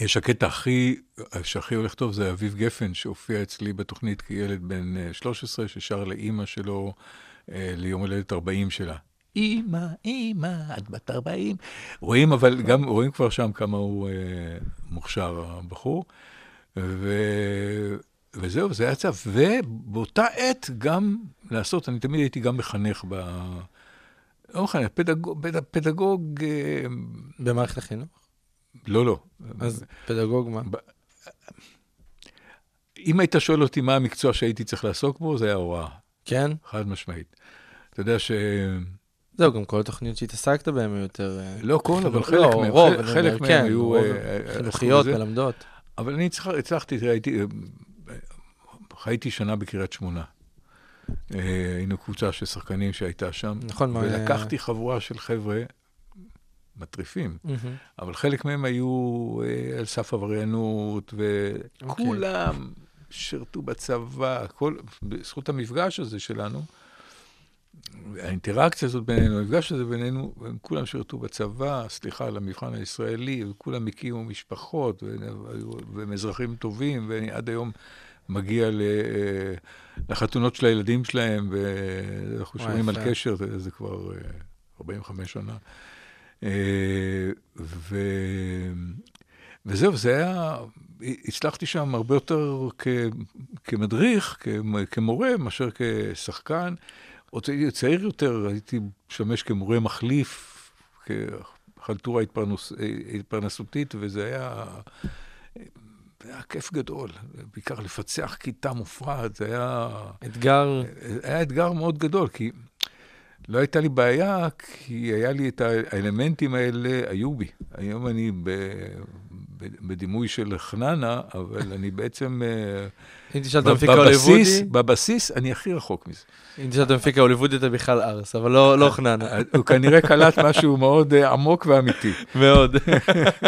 יש הקטע הכי, שהכי הולך טוב, זה אביב גפן, שהופיע אצלי בתוכנית כילד בן אה, 13, ששר לאימא שלו אה, ליום הולדת 40 שלה. אימא, אימא, את בת 40. רואים, אבל גם, רואים כבר שם כמה הוא אה, מוכשר, הבחור. וזהו, זה היה צו. ובאותה עת גם לעשות, אני תמיד הייתי גם מחנך ב... לא מחנך, פדגוג, פד- פדגוג, אה, במערכת החינוך? לא, לא. אז פדגוג מה? אם היית שואל אותי מה המקצוע שהייתי צריך לעסוק בו, זה היה הוראה, כן? חד משמעית. אתה יודע ש... זהו, גם כל התוכניות שהתעסקת בהן היו יותר... אה, לא כל, אבל חלק לא, מהם, רוב, חלק- חלק מהם כן, היו... אה, חינוכיות? מלמדות. אבל אני הצלח- הצלחתי, הייתי, חייתי שנה בקריית שמונה. אה, היינו קבוצה של שחקנים שהייתה שם. נכון, מה- ולקחתי חבורה של חבר'ה מטריפים. אבל חלק מהם היו אה, על סף עבריינות, וכולם שירתו בצבא, כל, בזכות המפגש הזה שלנו, האינטראקציה הזאת בינינו, המפגש הזה בינינו, הם כולם שירתו בצבא, סליחה על המבחן הישראלי, וכולם הקימו משפחות, והיו- והם אזרחים טובים, ואני עד היום מגיע ל, אה, לחתונות של הילדים שלהם, ואנחנו שומעים על. קשר, זה, זה כבר אה, 45 שנה. אה, ו... וזהו, זה היה, הצלחתי שם הרבה יותר כ, כמדריך, כ, כמורה, מאשר כשחקן. עוד הייתי צעיר יותר, הייתי משמש כמורה מחליף, כחלטורה התפרנוס, התפרנסותית, וזה היה, זה היה כיף גדול. בעיקר לפצח כיתה מופרעת, זה היה... אתגר, היה אתגר מאוד גדול, כי לא הייתה לי בעיה, כי היה לי את האלמנטים האלה, היו בי. היום אני ב, בדימוי של חננה, אבל אני בעצם... אה, אם תשאל את המפיק ההוליוודי, בבסיס אני הכי רחוק מזה. אם תשאל את המפיק ההוליוודי אתה בכלל ארס, אבל לא לא חננה. הוא כנראה קלט משהו מאוד אה, עמוק ואמיתי. מאוד.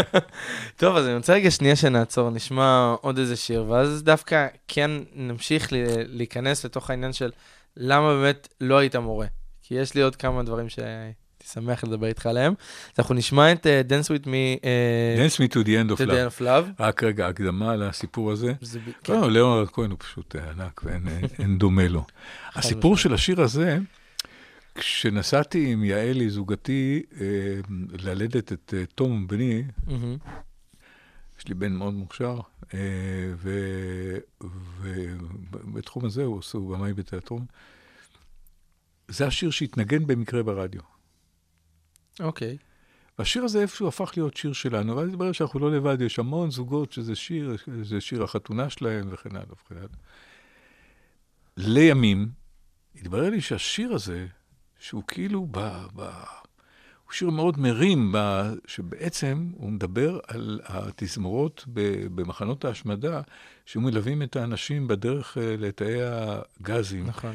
טוב, אז אני רוצה רגע שנייה שנעצור, נשמע עוד איזה שיר, ואז דווקא כן נמשיך להיכנס לתוך העניין של למה באמת לא היית מורה. כי יש לי עוד כמה דברים שהייתי שמח לדבר איתך עליהם. אז אנחנו נשמע את uh, Dance With Me, uh, Dance me to the end of the love. End of Love. רק רגע, הקדמה לסיפור הזה. זה ב- כן. לא, כהן הוא פשוט אה, ענק ואין אין דומה לו. הסיפור. של השיר הזה, כשנסעתי עם יעלי, זוגתי, אה, ללדת את אה, תום בני. יש לי בן מאוד מוכשר, אה, ובתחום הזה הוא עושה, הוא במאי בתיאטרון. זה השיר שהתנגן במקרה ברדיו. אוקיי. והשיר הזה איפשהו הפך להיות שיר שלנו, ואז התברר שאנחנו לא לבד, יש המון זוגות שזה שיר, זה שיר החתונה שלהם וכן הלאה וכן הלאה. לימים, התברר לי שהשיר הזה, שהוא כאילו ב... ב... הוא שיר מאוד מרים, ב- שבעצם הוא מדבר על התזמורות ב- במחנות ההשמדה, שמלווים את האנשים בדרך אה, לתאי הגזים. נכון.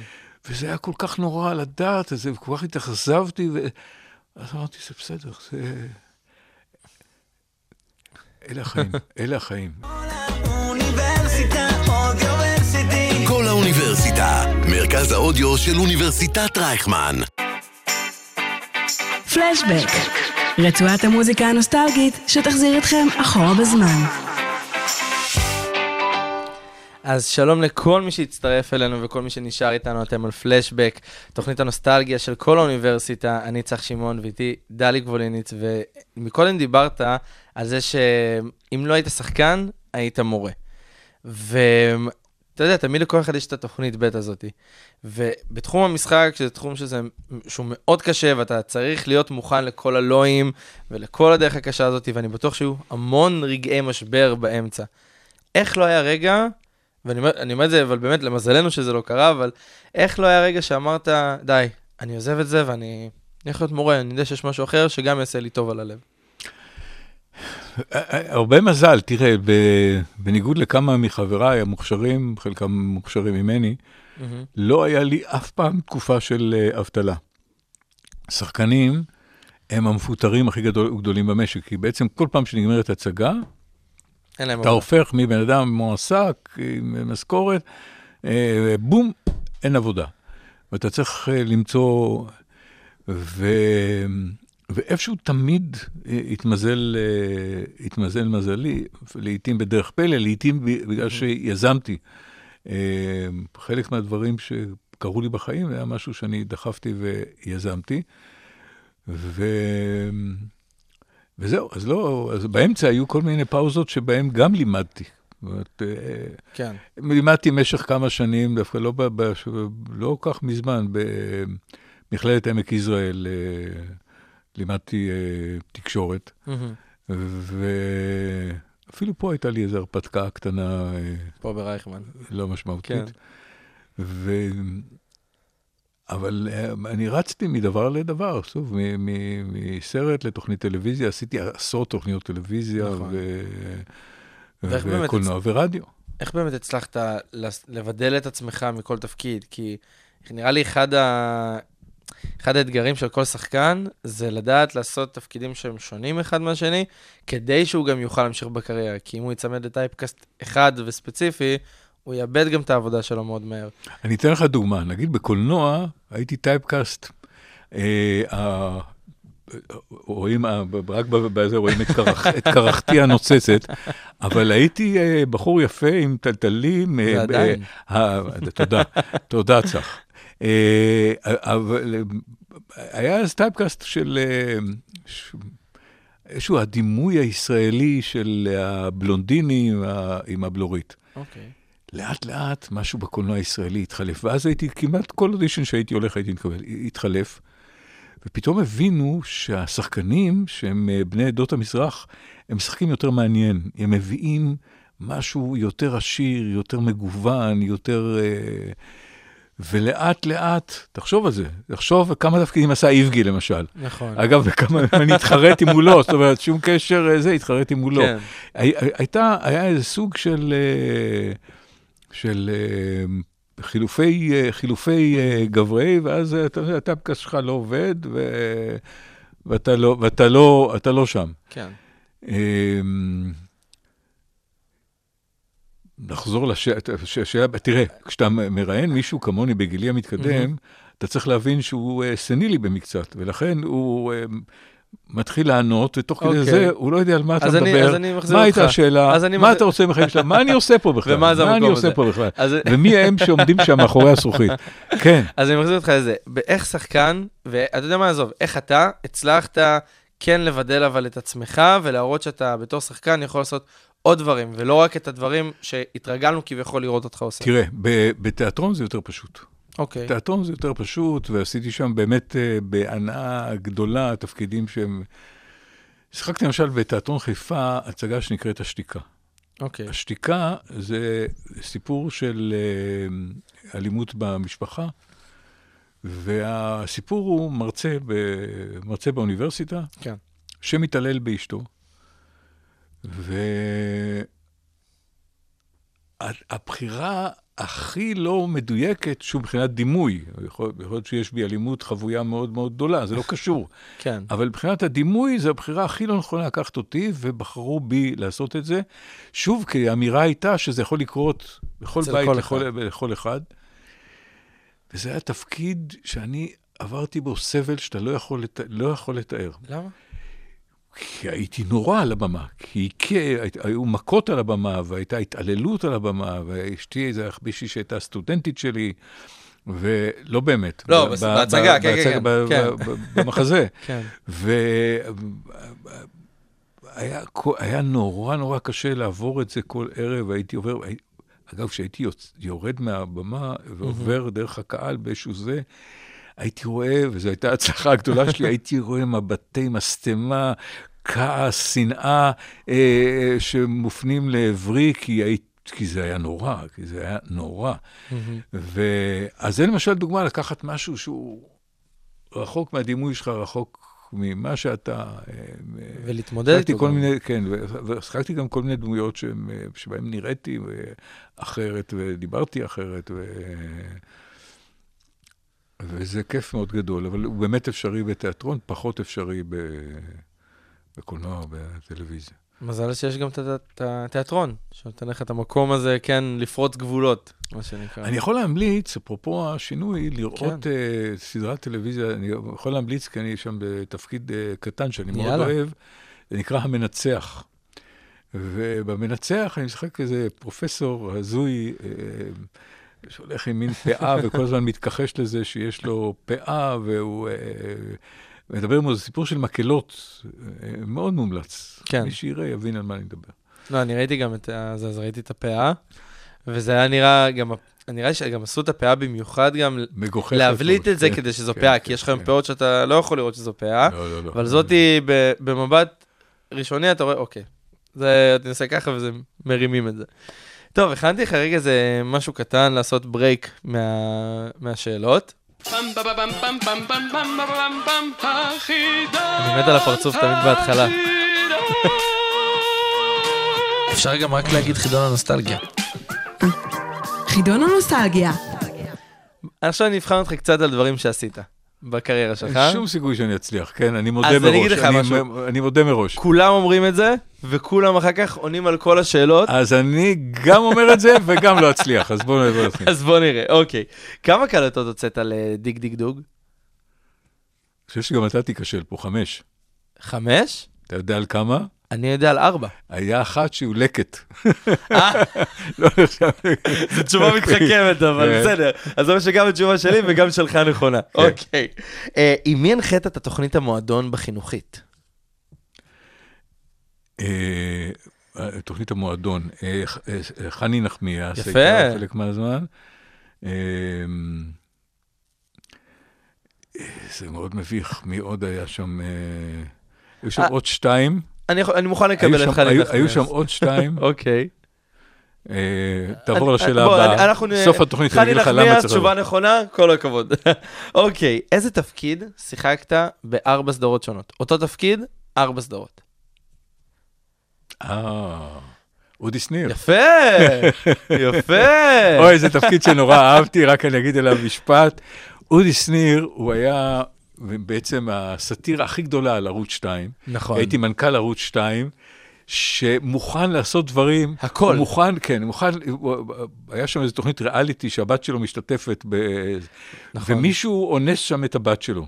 וזה היה כל כך נורא לדעת את זה, וכל כך התאכזבתי, ו... אז אמרתי, זה בסדר, זה... אלה החיים, אלה החיים. כל האוניברסיטה, מרכז האודיו של אוניברסיטת רייכמן. פלשבק, רצועת המוזיקה הנוסטלגית שתחזיר אתכם אחורה בזמן. אז שלום לכל מי שהצטרף אלינו וכל מי שנשאר איתנו, אתם על פלשבק, תוכנית הנוסטלגיה של כל האוניברסיטה, אני צח שמעון ואיתי דלי גבוליניץ, ומקודם דיברת על זה שאם לא היית שחקן, היית מורה. ואתה יודע, תמיד לכל אחד יש את התוכנית ב' הזאתי. ובתחום המשחק, שזה תחום שזה, שהוא מאוד קשה, ואתה צריך להיות מוכן לכל הלואים ולכל הדרך הקשה הזאת, ואני בטוח שהיו המון רגעי משבר באמצע. איך לא היה רגע ואני אומר, את זה, אבל באמת, למזלנו שזה לא קרה, אבל איך לא היה רגע שאמרת, די, אני עוזב את זה ואני הולך להיות מורה, אני יודע שיש משהו אחר שגם יעשה לי טוב על הלב. הרבה מזל, תראה, בניגוד לכמה מחבריי המוכשרים, חלקם מוכשרים ממני, לא היה לי אף פעם תקופה של אה, אבטלה. שחקנים הם המפוטרים הכי גדול, גדולים במשק, כי בעצם כל פעם שנגמרת הצגה, אין להם אתה עבודה. הופך מבן אדם מועסק עם משכורת, אה, בום, אין עבודה. ואתה צריך אה, למצוא, ו... ואיפשהו תמיד אה, התמזל, התמזל מזלי, לעתים בדרך פלא, לעתים בגלל שיזמתי. אה, חלק מהדברים שקרו לי בחיים היה משהו שאני דחפתי ויזמתי. ו... וזהו, אז לא, אז באמצע היו כל מיני פאוזות שבהן גם לימדתי. זאת אה, כן. לימדתי במשך כמה שנים, דווקא לא, ב, ב, לא כך מזמן, במכללת עמק יזרעאל אה, לימדתי אה, תקשורת, מהמם. ואפילו פה הייתה לי איזו הרפתקה קטנה, פה ברייכמן. לא משמעותית. כן. ו... אבל אה, אני רצתי מדבר לדבר, שוב, מ- מ- מסרט לתוכנית טלוויזיה, עשיתי עשרות תוכניות טלוויזיה נכון. וקולנוע ורדיו. איך באמת הצלחת לבדל את עצמך מכל תפקיד? כי נראה לי אחד, ה... אחד האתגרים של כל שחקן זה לדעת לעשות תפקידים שהם שונים אחד מהשני, כדי שהוא גם יוכל להמשיך בקריירה. כי אם הוא ייצמד לטייפקאסט אחד וספציפי, הוא יאבד גם את העבודה שלו מאוד מהר. אני אתן לך דוגמה, נגיד בקולנוע הייתי טייפקאסט, אה, רואים, רק בזה רואים את, קרח, את קרחתי הנוצצת, אבל הייתי אה, בחור יפה עם טלטלים. ועדיין. אה, תודה, תודה צח. אבל היה אז טייפקאסט של איזשהו הדימוי הישראלי של הבלונדיני עם הבלורית. אוקיי. לאט לאט משהו בקולנוע הישראלי התחלף, ואז הייתי, כמעט כל אודישן שהייתי הולך הייתי מקבל, התחלף, ופתאום הבינו שהשחקנים, שהם אה, בני עדות המזרח, הם משחקים יותר מעניין, הם מביאים משהו יותר עשיר, יותר מגוון, יותר... אה, ולאט לאט, תחשוב על זה, תחשוב כמה תפקידים עשה איבגי למשל. נכון. אגב, וכמה אני התחרתי מולו, זאת אומרת, שום קשר אה, זה, התחרתי מולו. כן. הי- הייתה, היה איזה סוג של, אה, של אה, חילופי, אה, חילופי אה, גברי, ואז הטפקס שלך לא עובד, ו, ואתה, לא, ואתה לא, אתה לא שם. כן. אה, נחזור לשאלה, תראה, כשאתה מראיין מישהו כמוני בגילי המתקדם, אתה צריך להבין שהוא סנילי במקצת, ולכן הוא מתחיל לענות, ותוך כדי אוקיי. זה הוא לא יודע על מה אתה אני- מדבר, אז אני מחזיר מה. הייתה השאלה, מה מחזיר- אתה עושה בחיים שלך, מה אני עושה פה בכלל, ומה זה מה אני עושה? פה בכלל, אז- ומי הם שעומדים שם מאחורי הזכוכית, כן. אז אני מחזיר אותך לזה. באיך שחקן, ואתה יודע מה, עזוב, איך אתה הצלחת כן לבדל אבל את עצמך, ולהראות שאתה בתור שחקן יכול לעשות עוד דברים, ולא רק את הדברים שהתרגלנו כביכול לראות אותך עושה. תראה, בתיאטרון זה יותר פשוט. אוקיי. תיאטרון זה יותר פשוט, ועשיתי שם באמת אה, בהנאה גדולה תפקידים שהם... שיחקתי למשל בתיאטרון חיפה הצגה שנקראת השתיקה. אוקיי. השתיקה זה סיפור של אה, אלימות במשפחה, והסיפור הוא מרצה, ב, מרצה באוניברסיטה, כן. שמתעלל באשתו, והבחירה הכי לא מדויקת, שוב, מבחינת דימוי, יכול, יכול להיות שיש בי אלימות חבויה מאוד מאוד גדולה, זה לא קשור. כן. אבל מבחינת הדימוי, זו הבחירה הכי לא נכונה לקחת אותי, ובחרו בי לעשות את זה. שוב, כי האמירה הייתה שזה יכול לקרות בכל בית, כל לכל, אחד. לכל אחד. וזה היה תפקיד שאני עברתי בו סבל שאתה לא יכול, לת... לא יכול לתאר. למה? כי הייתי נורא על הבמה, כי כי היו מכות על הבמה, והייתה התעללות על הבמה, ואשתי, זה מישהי שהייתה סטודנטית שלי, ולא באמת. לא, בהצגה, כן, כן, בהצגה, כן, כן. ב- במחזה. כן. והיה היה נורא נורא קשה לעבור את זה כל ערב, הייתי עובר, אגב, כשהייתי יורד מהבמה ועובר דרך הקהל באיזשהו זה, הייתי רואה, וזו הייתה ההצלחה הגדולה שלי, הייתי רואה מבטי משטמה, כעס, שנאה, אה, שמופנים לעברי, כי הייתי... כי זה היה נורא, כי זה היה נורא. ואז זה למשל דוגמה לקחת משהו שהוא רחוק מהדימוי שלך, רחוק ממה שאתה... אה, ולהתמודד שיחקתי איתו כל. מיני, כן, ו- ושיחקתי גם כל מיני דמויות אה, שבהם נראיתי אה, אחרת ודיברתי אחרת, ו... וזה כיף מאוד גדול, אבל הוא באמת אפשרי בתיאטרון, פחות אפשרי ב... בקולנוע, בטלוויזיה. מזל שיש גם את הת- את התיאטרון, שנותן לך את המקום הזה, כן, לפרוץ גבולות, מה שנקרא. אני יכול להמליץ, אפרופו השינוי, לראות כן. uh, סדרת טלוויזיה, אני יכול להמליץ, כי אני שם בתפקיד uh, קטן שאני מאוד יאללה. אוהב, זה נקרא המנצח. ובמנצח אני משחק איזה פרופסור הזוי, uh, שהולך עם מין פאה וכל הזמן מתכחש לזה שיש לו פאה, והוא uh, מדבר עם זה סיפור של מקהלות, uh, מאוד מומלץ. כן. מי שיראה יבין על מה אני מדבר. לא, אני ראיתי גם את זה, אז ראיתי את הפאה, וזה היה נראה גם, נראה לי שגם עשו את הפאה במיוחד גם. להבליט. את זה כן, כדי שזו כן, פאה, כן, כי יש לך היום כן. פאות שאתה לא יכול לראות שזו פאה, לא, לא, לא. אבל זאתי במבט ראשוני אתה רואה, אוקיי, זה, עושה ככה וזה מרימים את זה. טוב, הכנתי לך רגע איזה משהו קטן לעשות ברייק מה, מהשאלות. אני מת על הפרצוף תמיד בהתחלה. אפשר גם רק להגיד חידון הנוסטלגיה. חידון הנוסטלגיה. עכשיו אני אבחן אותך קצת על דברים שעשית בקריירה שלך. אין שום סיכוי שאני אצליח, כן? אני מודה אז מראש. אני אגיד לך אני- משהו. אני מודה מראש. כולם אומרים את זה, וכולם אחר כך עונים על כל השאלות. אז אני גם אומר את זה וגם לא אצליח, אז בואו נתחיל. אז בוא נראה, אוקיי. כמה קלטות הוצאת על אה, דיג דוג? אני חושב שגם אתה תיכשל פה, חמש. חמש? אתה יודע על כמה? אני יודע על ארבע. היה אחת שהוא לקט. אה, לא נחשב. זו תשובה מתחכמת, אבל כן. בסדר. אז זה אומר שגם התשובה שלי וגם שלך נכונה. אוקיי. אה, עם מי הנחית את התוכנית המועדון בחינוכית? אה, תוכנית המועדון, חני נחמיאס, יפה. חלק מהזמן. אה, זה מאוד מביך, מי עוד היה שם? היו שם עוד שתיים. אני יכול- אני מוכן לקבל את חני היו- שם עוד שתיים. אוקיי. אה, תעבור לשאלה הבאה. סוף התוכנית, אני אגיד לך למה צריך... תשובה. נכונה, כל הכבוד. אוקיי, איזה תפקיד שיחקת בארבע סדרות שונות? אותו תפקיד, ארבע סדרות. אה, אודי שניר. יפה, יפה. אוי, איזה תפקיד שנורא אהבתי, רק אני אגיד עליו משפט. אודי שניר, הוא היה בעצם הסאטירה הכי גדולה על ערוץ 2. נכון. הייתי מנכ"ל ערוץ 2, שמוכן לעשות דברים. הכל. הוא מוכן, כן, הוא מוכן, הוא- היה שם איזו תוכנית ריאליטי שהבת שלו משתתפת ב... נכון. ומישהו אונס שם את הבת שלו.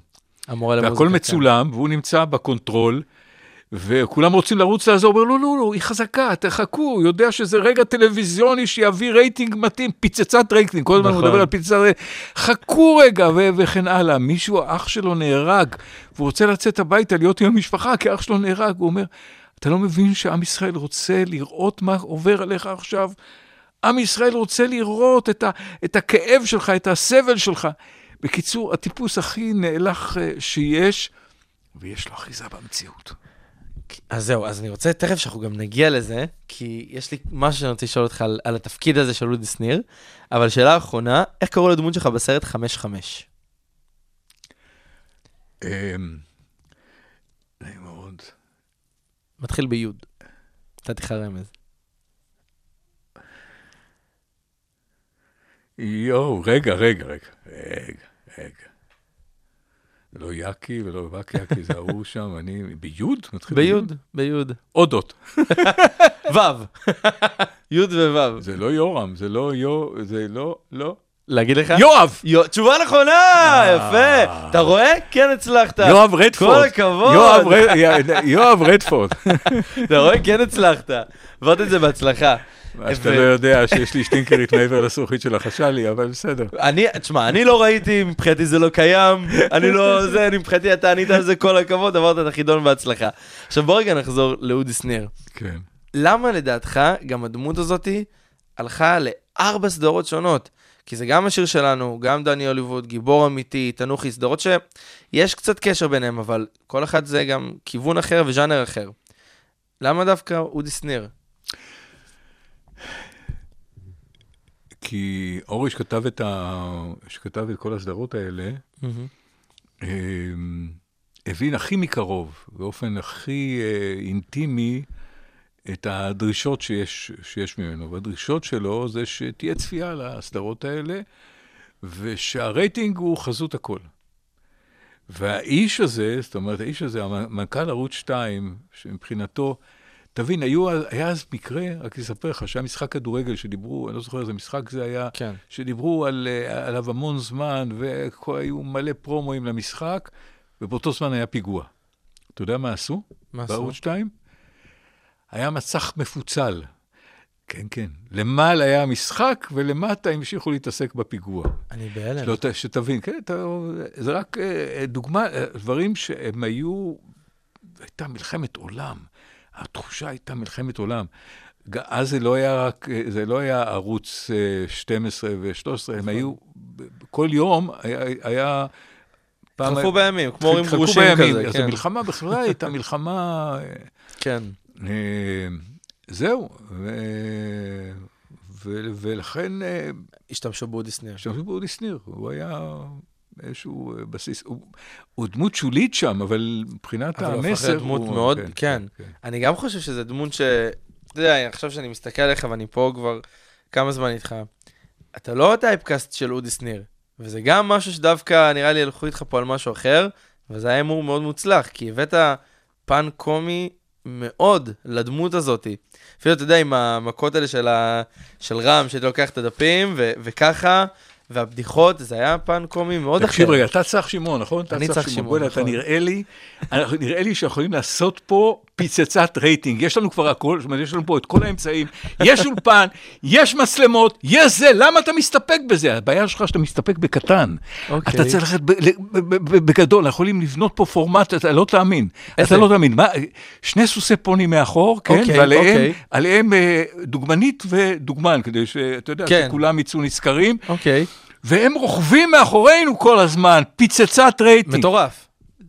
המורה למוזיקה. והכל כן. מצולם, והוא נמצא ב control, וכולם רוצים לרוץ לעזור, הוא אומר, לא, לא, לא, היא חזקה, תחכו, הוא יודע שזה רגע טלוויזיוני שיביא רייטינג מתאים, פצצת רייטינג, כל הזמן הוא נכון. מדבר על פצצת רייטינג, חכו רגע, ו- וכן הלאה. מישהו, אח שלו נהרג, והוא רוצה לצאת הביתה, להיות עם המשפחה, כי אח שלו נהרג, הוא אומר, אתה לא מבין שעם ישראל רוצה לראות מה עובר עליך עכשיו? עם ישראל רוצה לראות את, ה, את הכאב שלך, את הסבל שלך. בקיצור, הטיפוס הכי נאלח אה, שיש, ויש לו אחיזה במציאות. אז זהו, אז אני רוצה תכף שאנחנו גם נגיע לזה, כי יש לי משהו שאני רוצה לשאול אותך על, על התפקיד הזה של אודי שניר, אבל שאלה אחרונה, איך קראו לדמות שלך בסרט 5-5? אמ, נעים מאוד. מתחיל ביוד. נתתי לך רמז. יואו, רגע, רגע, רגע, רגע, רגע. לא יאקי ולא בק יאקי, זה ההוא שם, אני... ביוד? ביוד, ביוד. אודות. וו. יוד ווו. זה לא יורם, זה לא יו... זה לא... לא. להגיד לך? יואב! יו- תשובה נכונה! אה. יפה. אתה רואה? כן הצלחת. יואב רדפורד. כל הכבוד. יואב רד- יואב רדפורד. אתה רואה? כן הצלחת. עברת את זה בהצלחה. מה שאתה לא יודע שיש לי שטינקרית מעבר לזכוכית של החשלי, אבל בסדר. אני, תשמע, אני לא ראיתי, מבחינתי זה לא קיים, אני לא, זה, אני מבחינתי אתה ענית על זה כל הכבוד, עברת את החידון בהצלחה. עכשיו בוא רגע נחזור לאודי שניר. כן. למה לדעתך גם הדמות הזאתי הלכה לארבע סדרות שונות? כי זה גם השיר שלנו, גם דני הוליווד, גיבור אמיתי, תנוחי, סדרות שיש קצת קשר ביניהם, אבל כל אחד זה גם כיוון אחר וז'אנר אחר. למה דווקא אודי שניר? כי אורי שכתב את, ה... שכתב את כל הסדרות האלה, אמ, הבין הכי מקרוב, באופן הכי אה, אינטימי, את הדרישות שיש, שיש ממנו. והדרישות שלו זה שתהיה צפייה לסדרות האלה, ושהרייטינג הוא חזות הכל. והאיש הזה, זאת אומרת, האיש הזה, מנכ"ל ערוץ 2, שמבחינתו, תבין, היו, היה אז מקרה, רק אספר לך, שהיה משחק כדורגל שדיברו, אני לא זוכר איזה משחק זה היה, כן. שדיברו על, עליו המון זמן, והיו מלא פרומואים למשחק, ובאותו זמן היה פיגוע. אתה יודע מה עשו? מה עשו? בערוץ 2? היה מסך מפוצל. כן, כן. למעלה היה המשחק, ולמטה המשיכו להתעסק בפיגוע. אני בהלם. שלא, שתבין, כן, אתה, זה רק אה, דוגמה, אה, דברים שהם היו, הייתה מלחמת עולם. התחושה הייתה מלחמת עולם. אז זה לא היה רק, אה, זה לא היה ערוץ אה, 12 ו-13, הם היו, כל יום היה, היה פעם... חלפו בימים, כמו הורים חלקו גרושים. כזה, אז כן. המלחמה בכלל הייתה מלחמה... אה, כן. אה, זהו. ולכן אה, השתמשו באודי שניר. השתמשו באודי שניר, הוא היה איזשהו אה, בסיס, הוא, הוא דמות שולית שם, אבל מבחינת אבל המסר... דמות הוא- מאוד, כן. כן. אני גם חושב שזה דמות ש... אתה יודע, עכשיו שאני מסתכל עליך ואני פה כבר כמה זמן איתך, אתה לא הטייפקאסט של אודי שניר, וזה גם משהו שדווקא נראה לי הלכו איתך פה על משהו אחר, וזה היה הימור מאוד מוצלח, כי הבאת פן קומי מאוד לדמות הזאתי. אפילו, אתה יודע, עם המכות האלה של, ה... של רם, שהייתי לוקח את הדפים, ו... וככה, והבדיחות, זה היה פן קומי מאוד אחר. תקשיב רגע, אתה צח שמעון, נכון? אני צח שמעון, בוא'נה, אתה נכון. נראה לי, אנחנו- נראה לי שיכולים לעשות פה פצצת רייטינג. יש לנו כבר הכל, זאת אומרת, יש לנו פה את כל האמצעים, יש אולפן, יש מצלמות, יש זה, למה אתה מסתפק בזה? הבעיה שלך שאתה מסתפק בקטן. אוקיי. אתה צריך ללכת בגדול, אנחנו יכולים לבנות פה פורמט, אתה לא תאמין. אתה לא תאמין. מה, שני סוסי פוני מאחור, כן, אוקיי, ועליהם אוקיי. עליהם, אה, דוגמנית ודוגמן, כדי שאתה יודע, כן. שכולם יצאו נשכרים. אוקיי, והם רוכבים מאחורינו כל הזמן, פצצת רייטינג. מטורף.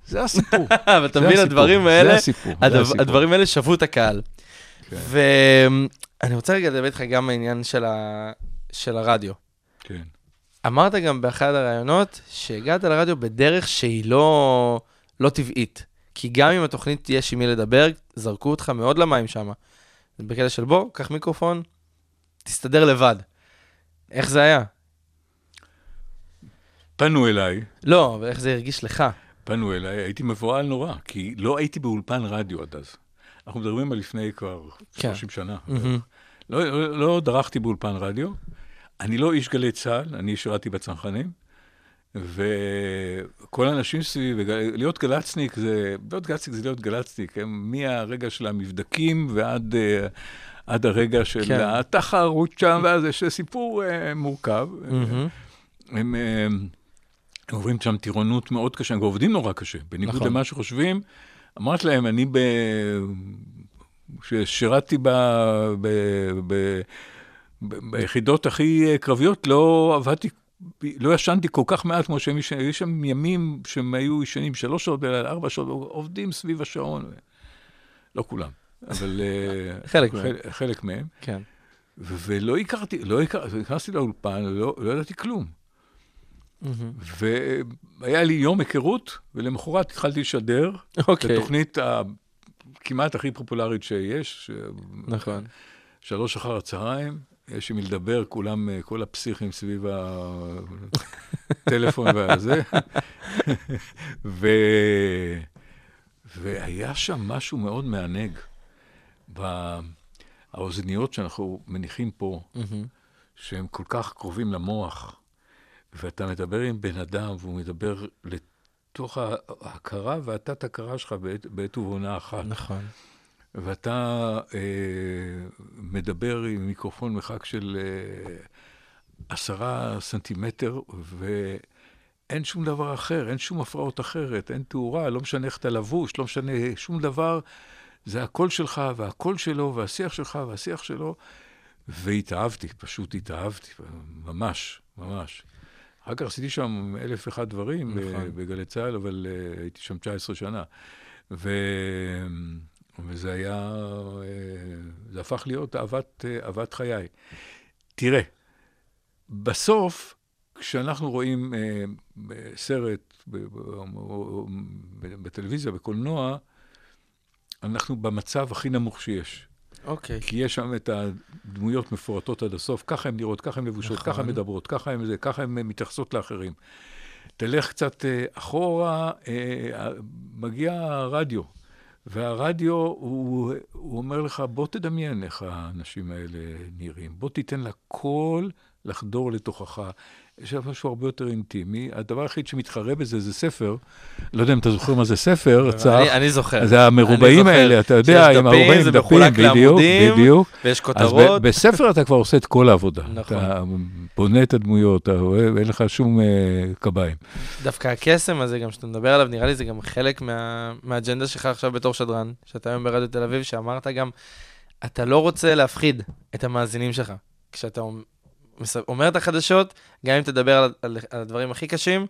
זה הסיפור. אבל אתה זה מבין, הדברים זה האלה, הסיפור, זה הדבר- הסיפור. הדברים האלה שבו את הקהל. כן. ואני רוצה רגע לדבר איתך גם העניין של ה- של הרדיו. כן. אמרת גם באחד הראיונות שהגעת לרדיו בדרך שהיא לא, לא טבעית. כי גם אם התוכנית יש עם מי לדבר, זרקו אותך מאוד למים שם. בקטע של בוא, קח מיקרופון, תסתדר לבד. איך זה היה? פנו אליי, לא, אבל איך זה הרגיש לך? פנו אליי, הייתי מבוהל נורא, כי לא הייתי באולפן רדיו עד אז. אנחנו מדברים על לפני כבר כן. 30 שנה. מהמם. לא, לא, לא דרכתי באולפן רדיו. אני לא איש גלי צה"ל, אני שירתי בצנחנים. וכל האנשים סביבי, להיות גל"צניק זה, להיות גל"צניק זה להיות גל"צניק, הם מהרגע של המבדקים ועד אה, עד הרגע של כן. התחרות שם, ואז יש סיפור אה, מורכב. מהמם. הם אה, הם עוברים שם טירונות מאוד קשה, הם עובדים נורא קשה, בניגוד נכון. למה שחושבים. אמרתי להם, אני ב... כששירתתי ב... ב... ב... ב... ביחידות הכי אה, קרביות, לא עבדתי, לא ישנתי כל כך מעט כמו שהם ישנים, היו שם ימים שהם היו ישנים שלוש שעות, בלילה, ארבע שעות, עובדים סביב השעון. לא כולם, אבל אה, חלק מהם. חלק, מהם. כן. ולא הכרתי, לא הכרתי, נכנסתי לאולפן, לא, לא ידעתי כלום. מהמם. והיה לי יום היכרות, ולמחרת התחלתי לשדר אוקיי. את התוכנית ה- כמעט הכי פופולרית שיש, ש- נכון. שלוש אחר הצהריים, יש עם מי לדבר, כולם, אה, כל הפסיכים סביב הטלפון והזה. ו... והיה שם משהו מאוד מענג. באוזניות שאנחנו מניחים פה, מהמם. שהם כל כך קרובים למוח, ואתה מדבר עם בן אדם, והוא מדבר לתוך ההכרה והתת-הכרה שלך בעת, בעת ובעונה אחת. נכון. ואתה אה, מדבר עם מיקרופון מרחק של אה, עשרה סנטימטר, ואין שום דבר אחר, אין שום הפרעות אחרת, אין תאורה, לא משנה איך אתה לבוש, לא משנה שום דבר. זה הקול שלך והקול שלו, והשיח שלך והשיח שלו. והתאהבתי, פשוט התאהבתי, ממש, ממש. אחר כך עשיתי שם אלף ואחד דברים נכון. נכון. בגלי צה"ל, אבל uh, הייתי שם 19 שנה. ו... וזה היה, uh, זה הפך להיות אהבת, אהבת חיי. תראה, בסוף, כשאנחנו רואים סרט בטלוויזיה, בקולנוע, אנחנו במצב הכי נמוך שיש. אוקיי. כי יש שם את הדמויות מפורטות עד הסוף, ככה הן נראות, ככה הן לבושות, נכון. ככה הן מדברות, ככה הן זה, ככה הן מתייחסות לאחרים. תלך קצת אה, אחורה, אה, מגיע הרדיו, והרדיו, הוא, הוא אומר לך, בוא תדמיין איך האנשים האלה נראים, בוא תיתן לקול לחדור לתוכך. יש משהו הרבה יותר אינטימי. הדבר היחיד שמתחרה בזה זה ספר. לא יודע אם אתה זוכר מה זה ספר, צח. אני- אני זוכר. זה המרובעים האלה, אתה יודע, עם הרובעים, דפים, בדיוק, לעמודים, בדיוק. ויש אז כותרות. ב- בספר אתה כבר עושה את כל העבודה. נכון. אתה בונה את הדמויות, אתה רואה, ואין לך שום אה, קביים. דווקא הקסם הזה, גם שאתה מדבר עליו, נראה לי זה גם חלק מה, מהאג'נדה שלך עכשיו בתור שדרן, שאתה היום ברדיו תל אביב, שאמרת גם, אתה לא רוצה להפחיד את המאזינים שלך. כשאתה אומר את החדשות, גם אם תדבר על, על, על הדברים הכי קשים,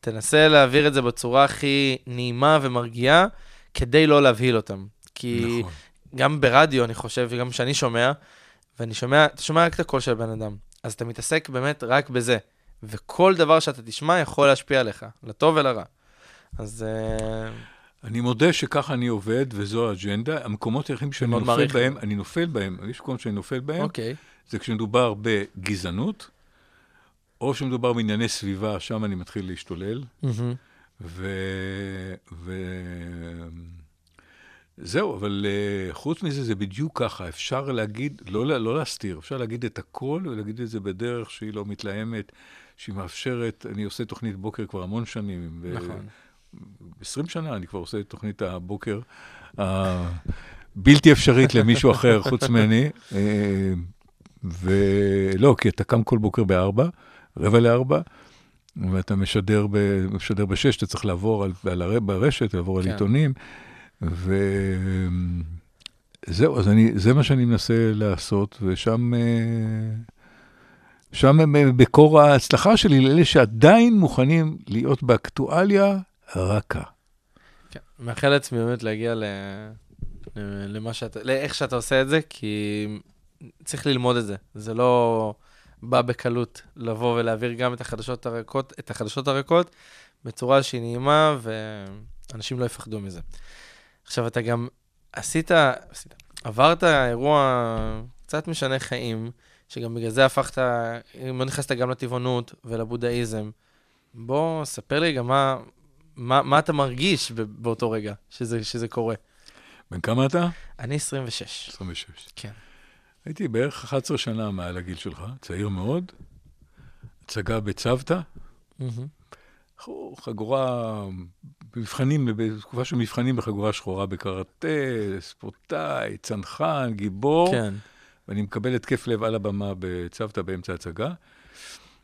תנסה להעביר את זה בצורה הכי נעימה ומרגיעה, כדי לא להבהיל אותם. כי נכון. גם ברדיו, אני חושב, וגם כשאני שומע, ואני שומע, אתה שומע רק את הקול של הבן אדם, אז אתה מתעסק באמת רק בזה. וכל דבר שאתה תשמע יכול להשפיע עליך, לטוב ולרע. אז אה, אני מודה שככה אני עובד, וזו האג'נדה. המקומות היחידים שאני נופל מעריך בהם. אני נופל בהם, יש מקומות שאני נופל בהם, אוקיי. זה כשמדובר בגזענות, או שמדובר בענייני סביבה, שם אני מתחיל להשתולל. מהמם. ו... ו... זהו, אבל uh, חוץ מזה, זה בדיוק ככה. אפשר להגיד, לא, לא להסתיר, אפשר להגיד את הכל ולהגיד את זה בדרך שהיא לא מתלהמת, שהיא מאפשרת, אני עושה תוכנית בוקר כבר המון שנים. נכון. 20 שנה אני כבר עושה את תוכנית הבוקר הבלתי אפשרית למישהו אחר חוץ ממני. ולא, כי אתה קם כל בוקר בארבע, רבע לארבע, ואתה משדר, ב, משדר בשש, אתה צריך לעבור על, על הר, ברשת, לעבור על כן. עיתונים. וזהו, אז אני, זה מה שאני מנסה לעשות, ושם... אה, שם אה, מקור ההצלחה שלי לאלה שעדיין מוכנים להיות באקטואליה רכה. כן. מאחל לעצמי באמת להגיע. ל- למה שאתה, לאיך שאתה עושה את זה, כי צריך ללמוד את זה. זה לא בא בקלות לבוא ולהעביר גם את החדשות הריקות, את החדשות הריקות בצורה שהיא נעימה, ואנשים לא יפחדו מזה. עכשיו, אתה גם עשית, עשית עברת אירוע קצת משנה חיים, שגם בגלל זה הפכת, מאוד נכנסת גם לטבעונות ולבודהיזם. בוא, ספר לי גם מה, מה, מה אתה מרגיש באותו רגע שזה, שזה קורה. בן כמה אתה? אני 26. 26. כן. הייתי בערך 11 שנה מעל הגיל שלך, צעיר מאוד. הצגה בצוותא, מהמם. חגורה, במבחנים, בתקופה של מבחנים בחגורה שחורה בקראטה, ספורטאי, צנחן, גיבור. כן. ואני מקבל התקף לב על הבמה בצוותא באמצע ההצגה.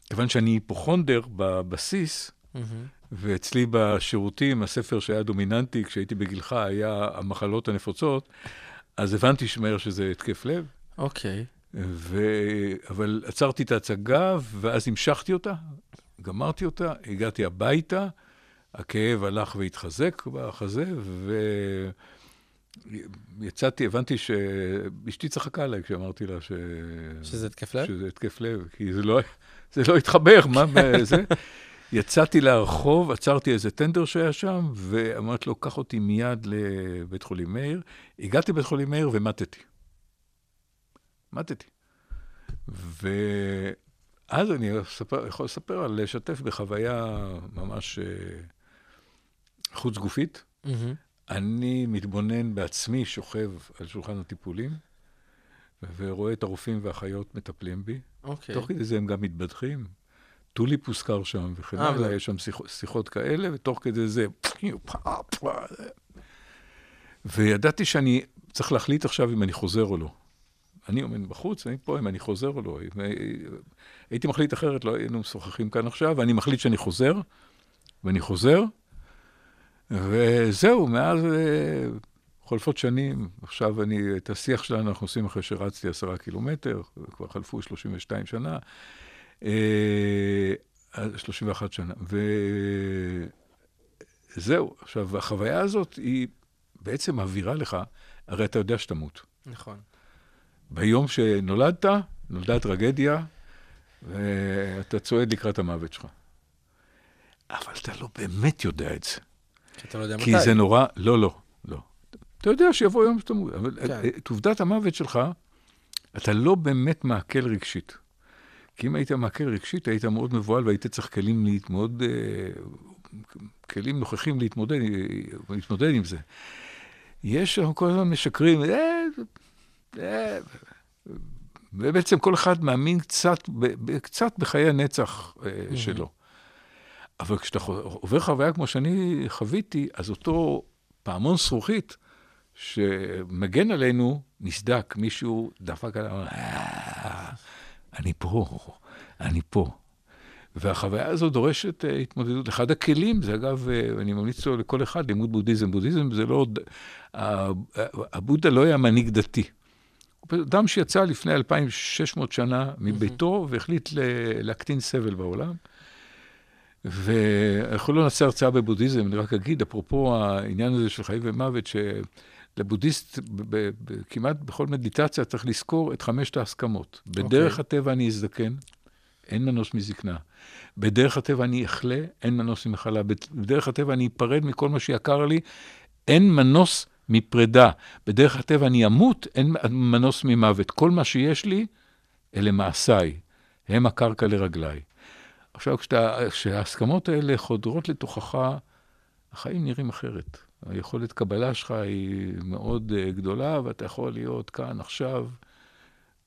כיוון שאני היפוכונדר בבסיס, מהמם. ואצלי בשירותים, הספר שהיה דומיננטי כשהייתי בגילך היה המחלות הנפוצות, אז הבנתי מהר שזה התקף לב, אוקיי. ו... אבל עצרתי את ההצגה, ואז המשכתי אותה, גמרתי אותה, הגעתי הביתה, הכאב הלך והתחזק בחזה, ויצאתי, הבנתי שאשתי צחקה עליי כשאמרתי לה ש... שזה התקף לב? שזה התקף לב, כי זה לא, זה לא התחבר, מה זה? יצאתי לרחוב, עצרתי איזה טנדר שהיה שם, ואמרתי לו, קח אותי מיד לבית חולים מאיר. הגעתי לבית חולים מאיר ומטתי. מתתי. ואז אני אספר, יכול לספר על לשתף בחוויה ממש אה, חוץ גופית. מהמם. אני מתבונן בעצמי, שוכב על שולחן הטיפולים, ורואה את הרופאים והאחיות מטפלים בי. אוקיי. תוך כדי זה הם גם מתבדחים. טוליפ הוזכר שם וכן אה, הלאה, לא. יש שם שיחות, שיחות כאלה, ותוך כדי זה... וידעתי שאני צריך להחליט עכשיו אם אני חוזר או לא. אני עומד בחוץ, אני פה אם אני חוזר או לא. אם, הייתי מחליט אחרת, לא היינו משוחחים כאן עכשיו, ואני מחליט שאני חוזר, ואני חוזר, וזהו, מאז אה, חולפות שנים. עכשיו אני, את השיח שלנו אנחנו עושים אחרי שרצתי עשרה קילומטר, כבר חלפו 32 שנה. אה, 31 שנה. וזהו, עכשיו, החוויה הזאת היא בעצם מעבירה לך, הרי אתה יודע שתמות. נכון. ביום שנולדת, נולדה טרגדיה, ואתה צועד לקראת המוות שלך. אבל אתה לא באמת יודע את זה. כי אתה לא יודע מתי. כי זה נורא, לא, לא, לא. אתה יודע שיבוא יום שתמות, אבל כן. את עובדת המוות שלך, אתה לא באמת מעכל רגשית. כי אם היית מעכל רגשית, היית מאוד מבוהל והיית צריך כלים להתמודד, אה, כלים נוכחים להתמודד, להתמודד עם זה. יש, אנחנו כל הזמן משקרים, אה, ובעצם כל אחד מאמין קצת, קצת בחיי הנצח אה, שלו. אבל כשאתה עובר חוויה כמו שאני חוויתי, אז אותו פעמון זכוכית שמגן עלינו נסדק, מישהו דפק עליו, "אה, אני פה, אני פה. והחוויה הזו דורשת אה, התמודדות. אחד הכלים, זה אגב, אני ממליץ לו לכל אחד, לימוד בודהיזם. בודהיזם זה לא... הבודה לא היה מנהיג דתי. אדם שיצא לפני 2,600 שנה מביתו והחליט להקטין סבל בעולם. ויכול לא נעשה הרצאה בבודהיזם, אני רק אגיד, אפרופו העניין הזה של חיים ומוות, שלבודהיסט ב- ב- ב- כמעט בכל מדיטציה צריך לזכור את חמשת ההסכמות. בדרך אוקיי. הטבע אני אזדקן, אין מנוס מזקנה. בדרך הטבע אני אחלה, אין מנוס ממחלה. בדרך הטבע אני אפרד מכל מה שיקר לי, אין מנוס מפרידה. בדרך הטבע אני אמות, אין מנוס ממוות. כל מה שיש לי, אלה מעשיי, הם הקרקע לרגליי. עכשיו, כשאתה, כשההסכמות האלה חודרות לתוכך, החיים נראים אחרת. היכולת קבלה שלך היא מאוד uh, גדולה, ואתה יכול להיות כאן עכשיו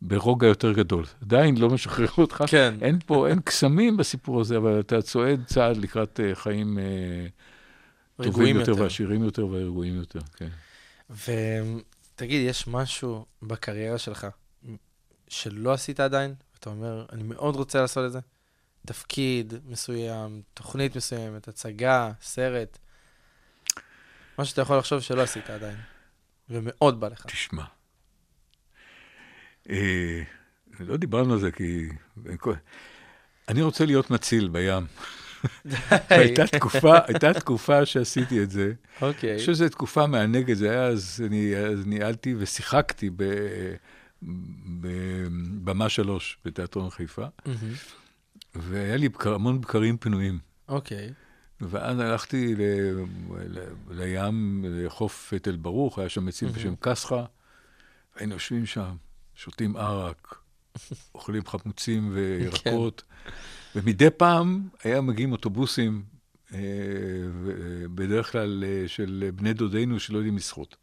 ברוגע יותר גדול. עדיין לא משחרר אותך. כן. אין פה, אין קסמים בסיפור הזה, אבל אתה צועד צעד לקראת uh, חיים uh, טובים יותר, יותר. ועשירים יותר ורגועים יותר, כן. ותגיד, יש משהו בקריירה שלך שלא עשית עדיין, ואתה אומר, אני מאוד רוצה לעשות את זה? תפקיד מסוים, תוכנית מסוימת, הצגה, סרט, משהו שאתה יכול לחשוב שלא עשית עדיין, ומאוד בא לך. תשמע, אה, לא דיברנו על זה כי... אני רוצה להיות מציל בים. הייתה תקופה, הייתה תקופה שעשיתי את זה. אוקיי. אני חושב שזו תקופה מענגת, זה היה אז, אני אז ניהלתי ושיחקתי. בבמה שלוש בתיאטרון חיפה. והיה לי בקר, המון בקרים פנויים. אוקיי. ואז הלכתי ל, ל, לים, לחוף תל ברוך, היה שם מציל בשם קסחה, והיינו יושבים שם, שותים ערק, אוכלים חמוצים וירקות, ומדי פעם היה מגיעים אוטובוסים, אה, ו- בדרך כלל אה, של בני דודינו שלא יודעים לשחות.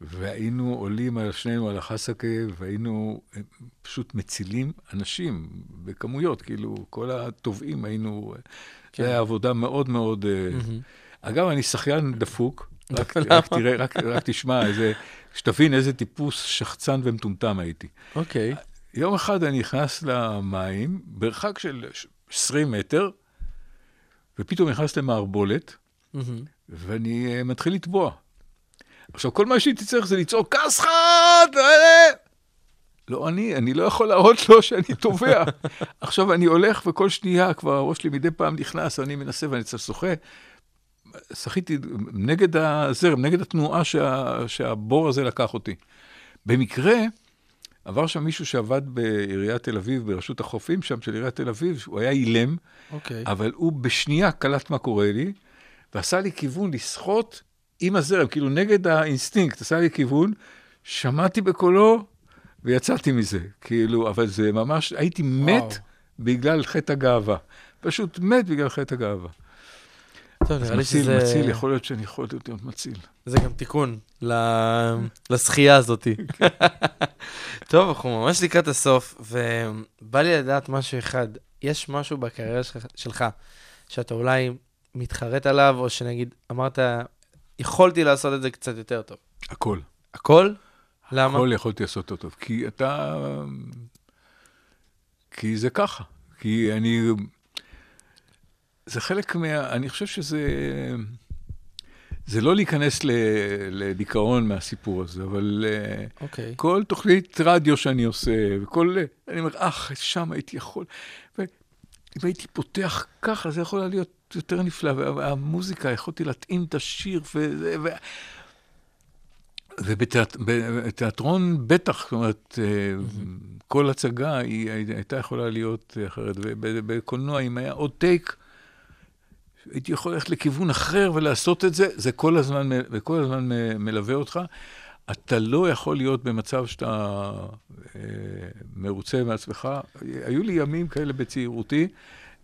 והיינו עולים על שנינו על החסקה, והיינו אה, פשוט מצילים אנשים בכמויות, כאילו, כל הטובעים היינו... כן. זו הייתה עבודה מאוד מאוד... אה. אגב, אני שחיין דפוק, רק? רק תראה, רק, רק תשמע, איזה, שתבין איזה טיפוס שחצן ומטומטם הייתי. אוקיי. יום אחד אני נכנס למים, במרחק של 20 מטר, ופתאום נכנס למערבולת, מהמם. ואני אה, מתחיל לטבוע. עכשיו, כל מה שהייתי צריך זה לצעוק, כסחת! אה!" לא אני, אני לא יכול להראות לו שאני טובע. עכשיו אני הולך וכל שנייה כבר הראש שלי מדי פעם נכנס, אני מנסה ואני קצת שוחה. שחיתי נגד הזרם, נגד התנועה שה, שהבור הזה לקח אותי. במקרה, עבר שם מישהו שעבד בעיריית תל אביב, ברשות החופים שם של עיריית תל אביב, הוא היה אילם, אוקיי. אבל הוא בשנייה קלט מה קורה לי, ועשה לי כיוון לשחות עם הזרם, כאילו נגד האינסטינקט, עשה לי כיוון, שמעתי בקולו ויצאתי מזה. כאילו, אבל זה ממש, הייתי מת וואו. בגלל חטא הגאווה. פשוט מת בגלל חטא הגאווה. טוב, נראה לי מציל, שזה... מציל, יכול להיות שאני יכול להיות מציל. זה גם תיקון ל- לשחייה הזאת. טוב, אנחנו ממש לקראת הסוף, ובא לי לדעת משהו אחד. יש משהו בקריירה שלך שאתה אולי מתחרט עליו, או שנגיד, אמרת, יכולתי לעשות את זה קצת יותר טוב. הכל. הכל? למה? הכל יכולתי לעשות אותו טוב. כי אתה... כי זה ככה. כי אני... זה חלק מה... אני חושב שזה... זה לא להיכנס ל... לדיכאון מהסיפור הזה, אבל אה, אוקיי. כל תוכנית רדיו שאני עושה, וכל... אני אומר, אך, שם הייתי יכול... ואם הייתי פותח ככה, זה יכול היה להיות יותר נפלא, והמוזיקה, יכולתי להתאים את השיר, וזה... ו... ובתיאטרון בטח, זאת אומרת, כל הצגה היא הייתה יכולה להיות אחרת, ובקולנוע, אם היה עוד טייק, הייתי יכול ללכת לכיוון אחר ולעשות את זה, זה כל הזמן, וכל הזמן מלווה אותך. אתה לא יכול להיות במצב שאתה אה, מרוצה מעצמך. היו לי ימים כאלה בצעירותי,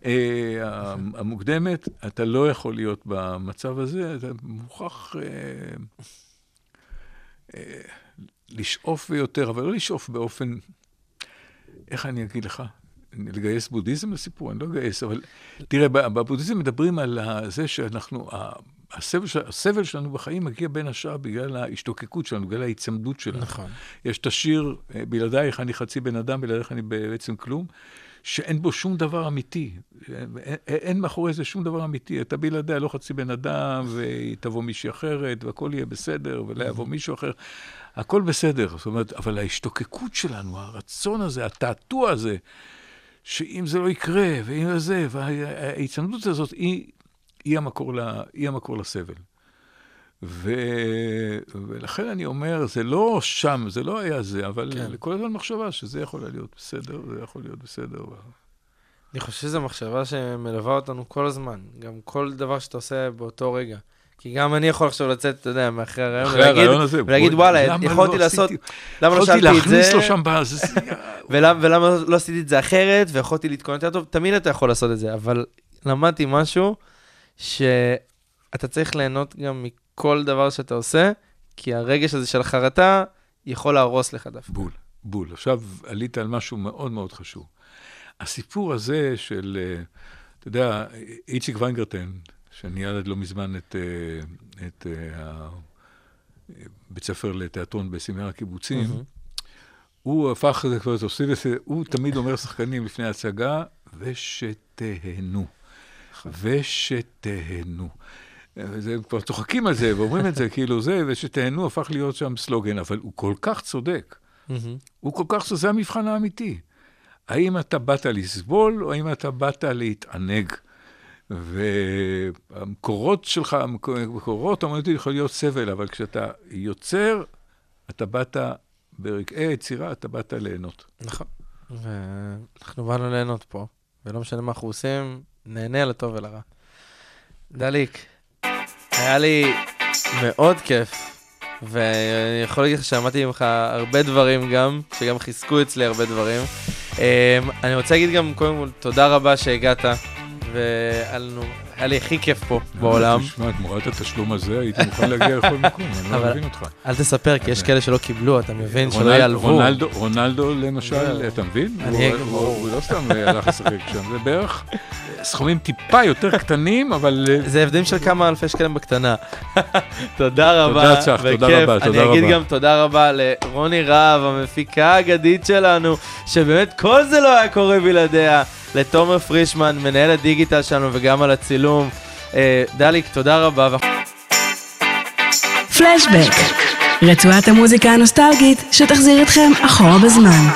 אה, המוקדמת, אתה לא יכול להיות במצב הזה, אתה מוכרח... אה, לשאוף ביותר, אבל לא לשאוף באופן, איך אני אגיד לך? לגייס בודהיזם לסיפור? אני לא אגייס, אבל תראה, בבודהיזם מדברים על זה שאנחנו, הסבל, הסבל שלנו בחיים מגיע בין השאר בגלל ההשתוקקות שלנו, בגלל ההיצמדות שלנו. נכון. יש את השיר, בלעדייך אני חצי בן אדם, בלעדייך אני בעצם כלום. שאין בו שום דבר אמיתי. אין, אין מאחורי זה שום דבר אמיתי. אתה בלעדיה לא חצי בן אדם, ותבוא מישהי אחרת, והכל יהיה בסדר, ולא יבוא מישהו אחר. הכל בסדר. זאת אומרת, אבל ההשתוקקות שלנו, הרצון הזה, התעתוע הזה, שאם זה לא יקרה, ואם זה, וההצמדות הזאת, היא, היא, המקור, לה, היא המקור לסבל. ו... ולכן אני אומר, זה לא שם, זה לא היה זה, אבל כן. לכל הזמן מחשבה שזה יכול להיות בסדר, זה יכול להיות בסדר. אני חושב שזו מחשבה שמלווה אותנו כל הזמן, גם כל דבר שאתה עושה באותו רגע. כי גם אני יכול עכשיו לצאת, אתה יודע, מאחרי הרעיון, ולהגיד, וואלה, יכולתי לא לעשות, עשיתי, למה לא יכולתי שאלתי את זה, להכניס לו שם בזה, ולמה, לא עשיתי את זה אחרת, ויכולתי להתכונן יותר טוב, תמיד אתה יכול לעשות את זה, אבל למדתי משהו, שאתה צריך ליהנות גם כל דבר שאתה עושה, כי הרגש הזה של החרטה יכול להרוס לך דווקא. בול, בול. עכשיו עלית על משהו מאוד מאוד חשוב. הסיפור הזה של, אה, אתה יודע, איציק ויינגרטן, שניהל לא מזמן את, אה, את אה, בית ספר לתיאטרון בסמינר הקיבוצים, mm-hmm. הוא הפך, הוא תמיד אומר לשחקנים לפני ההצגה, ושתהנו. ושתהנו. וזה, כבר צוחקים על זה ואומרים את זה, כאילו זה, ושתהנו הפך להיות שם סלוגן, אבל הוא כל כך צודק. Mm-hmm. הוא כל כך צודק, זה המבחן האמיתי. האם אתה באת לסבול, או האם אתה באת להתענג? והמקורות שלך, המקורות האמנותיים יכולים להיות סבל, אבל כשאתה יוצר, אתה באת, ברגעי היצירה, אתה באת ליהנות. נכון. ואנחנו באנו ליהנות פה, ולא משנה מה אנחנו עושים, נהנה לטוב ולרע. דליק, היה לי מאוד כיף, ואני יכול להגיד לך שלמדתי ממך הרבה דברים גם, שגם חיזקו אצלי הרבה דברים. אני רוצה להגיד גם, קודם כל, תודה רבה שהגעת, והיה לי הכי כיף פה בעולם. תשמע, תמורת התשלום הזה הייתי מוכן להגיע לכל מקום, אני לא מבין אותך. אל תספר, כי יש כאלה שלא קיבלו, אתה מבין? שלא יעלבו. רונלדו למשל, אתה מבין? הוא לא סתם הלך לשחק שם, זה בערך סכומים טיפה יותר קטנים, אבל... זה הבדלים של כמה אלפי שקלים בקטנה. תודה רבה. תודה צח, תודה רבה, תודה רבה. אני אגיד גם תודה רבה לרוני רהב, המפיקה האגדית שלנו, שבאמת כל זה לא היה קורה בלעדיה. לתומר פרישמן, מנהל הדיגיטל שלנו וגם על הצילום. דליק, תודה רבה. פלשבק, רצועת המוזיקה הנוסטלגית שתחזיר אתכם אחורה בזמן.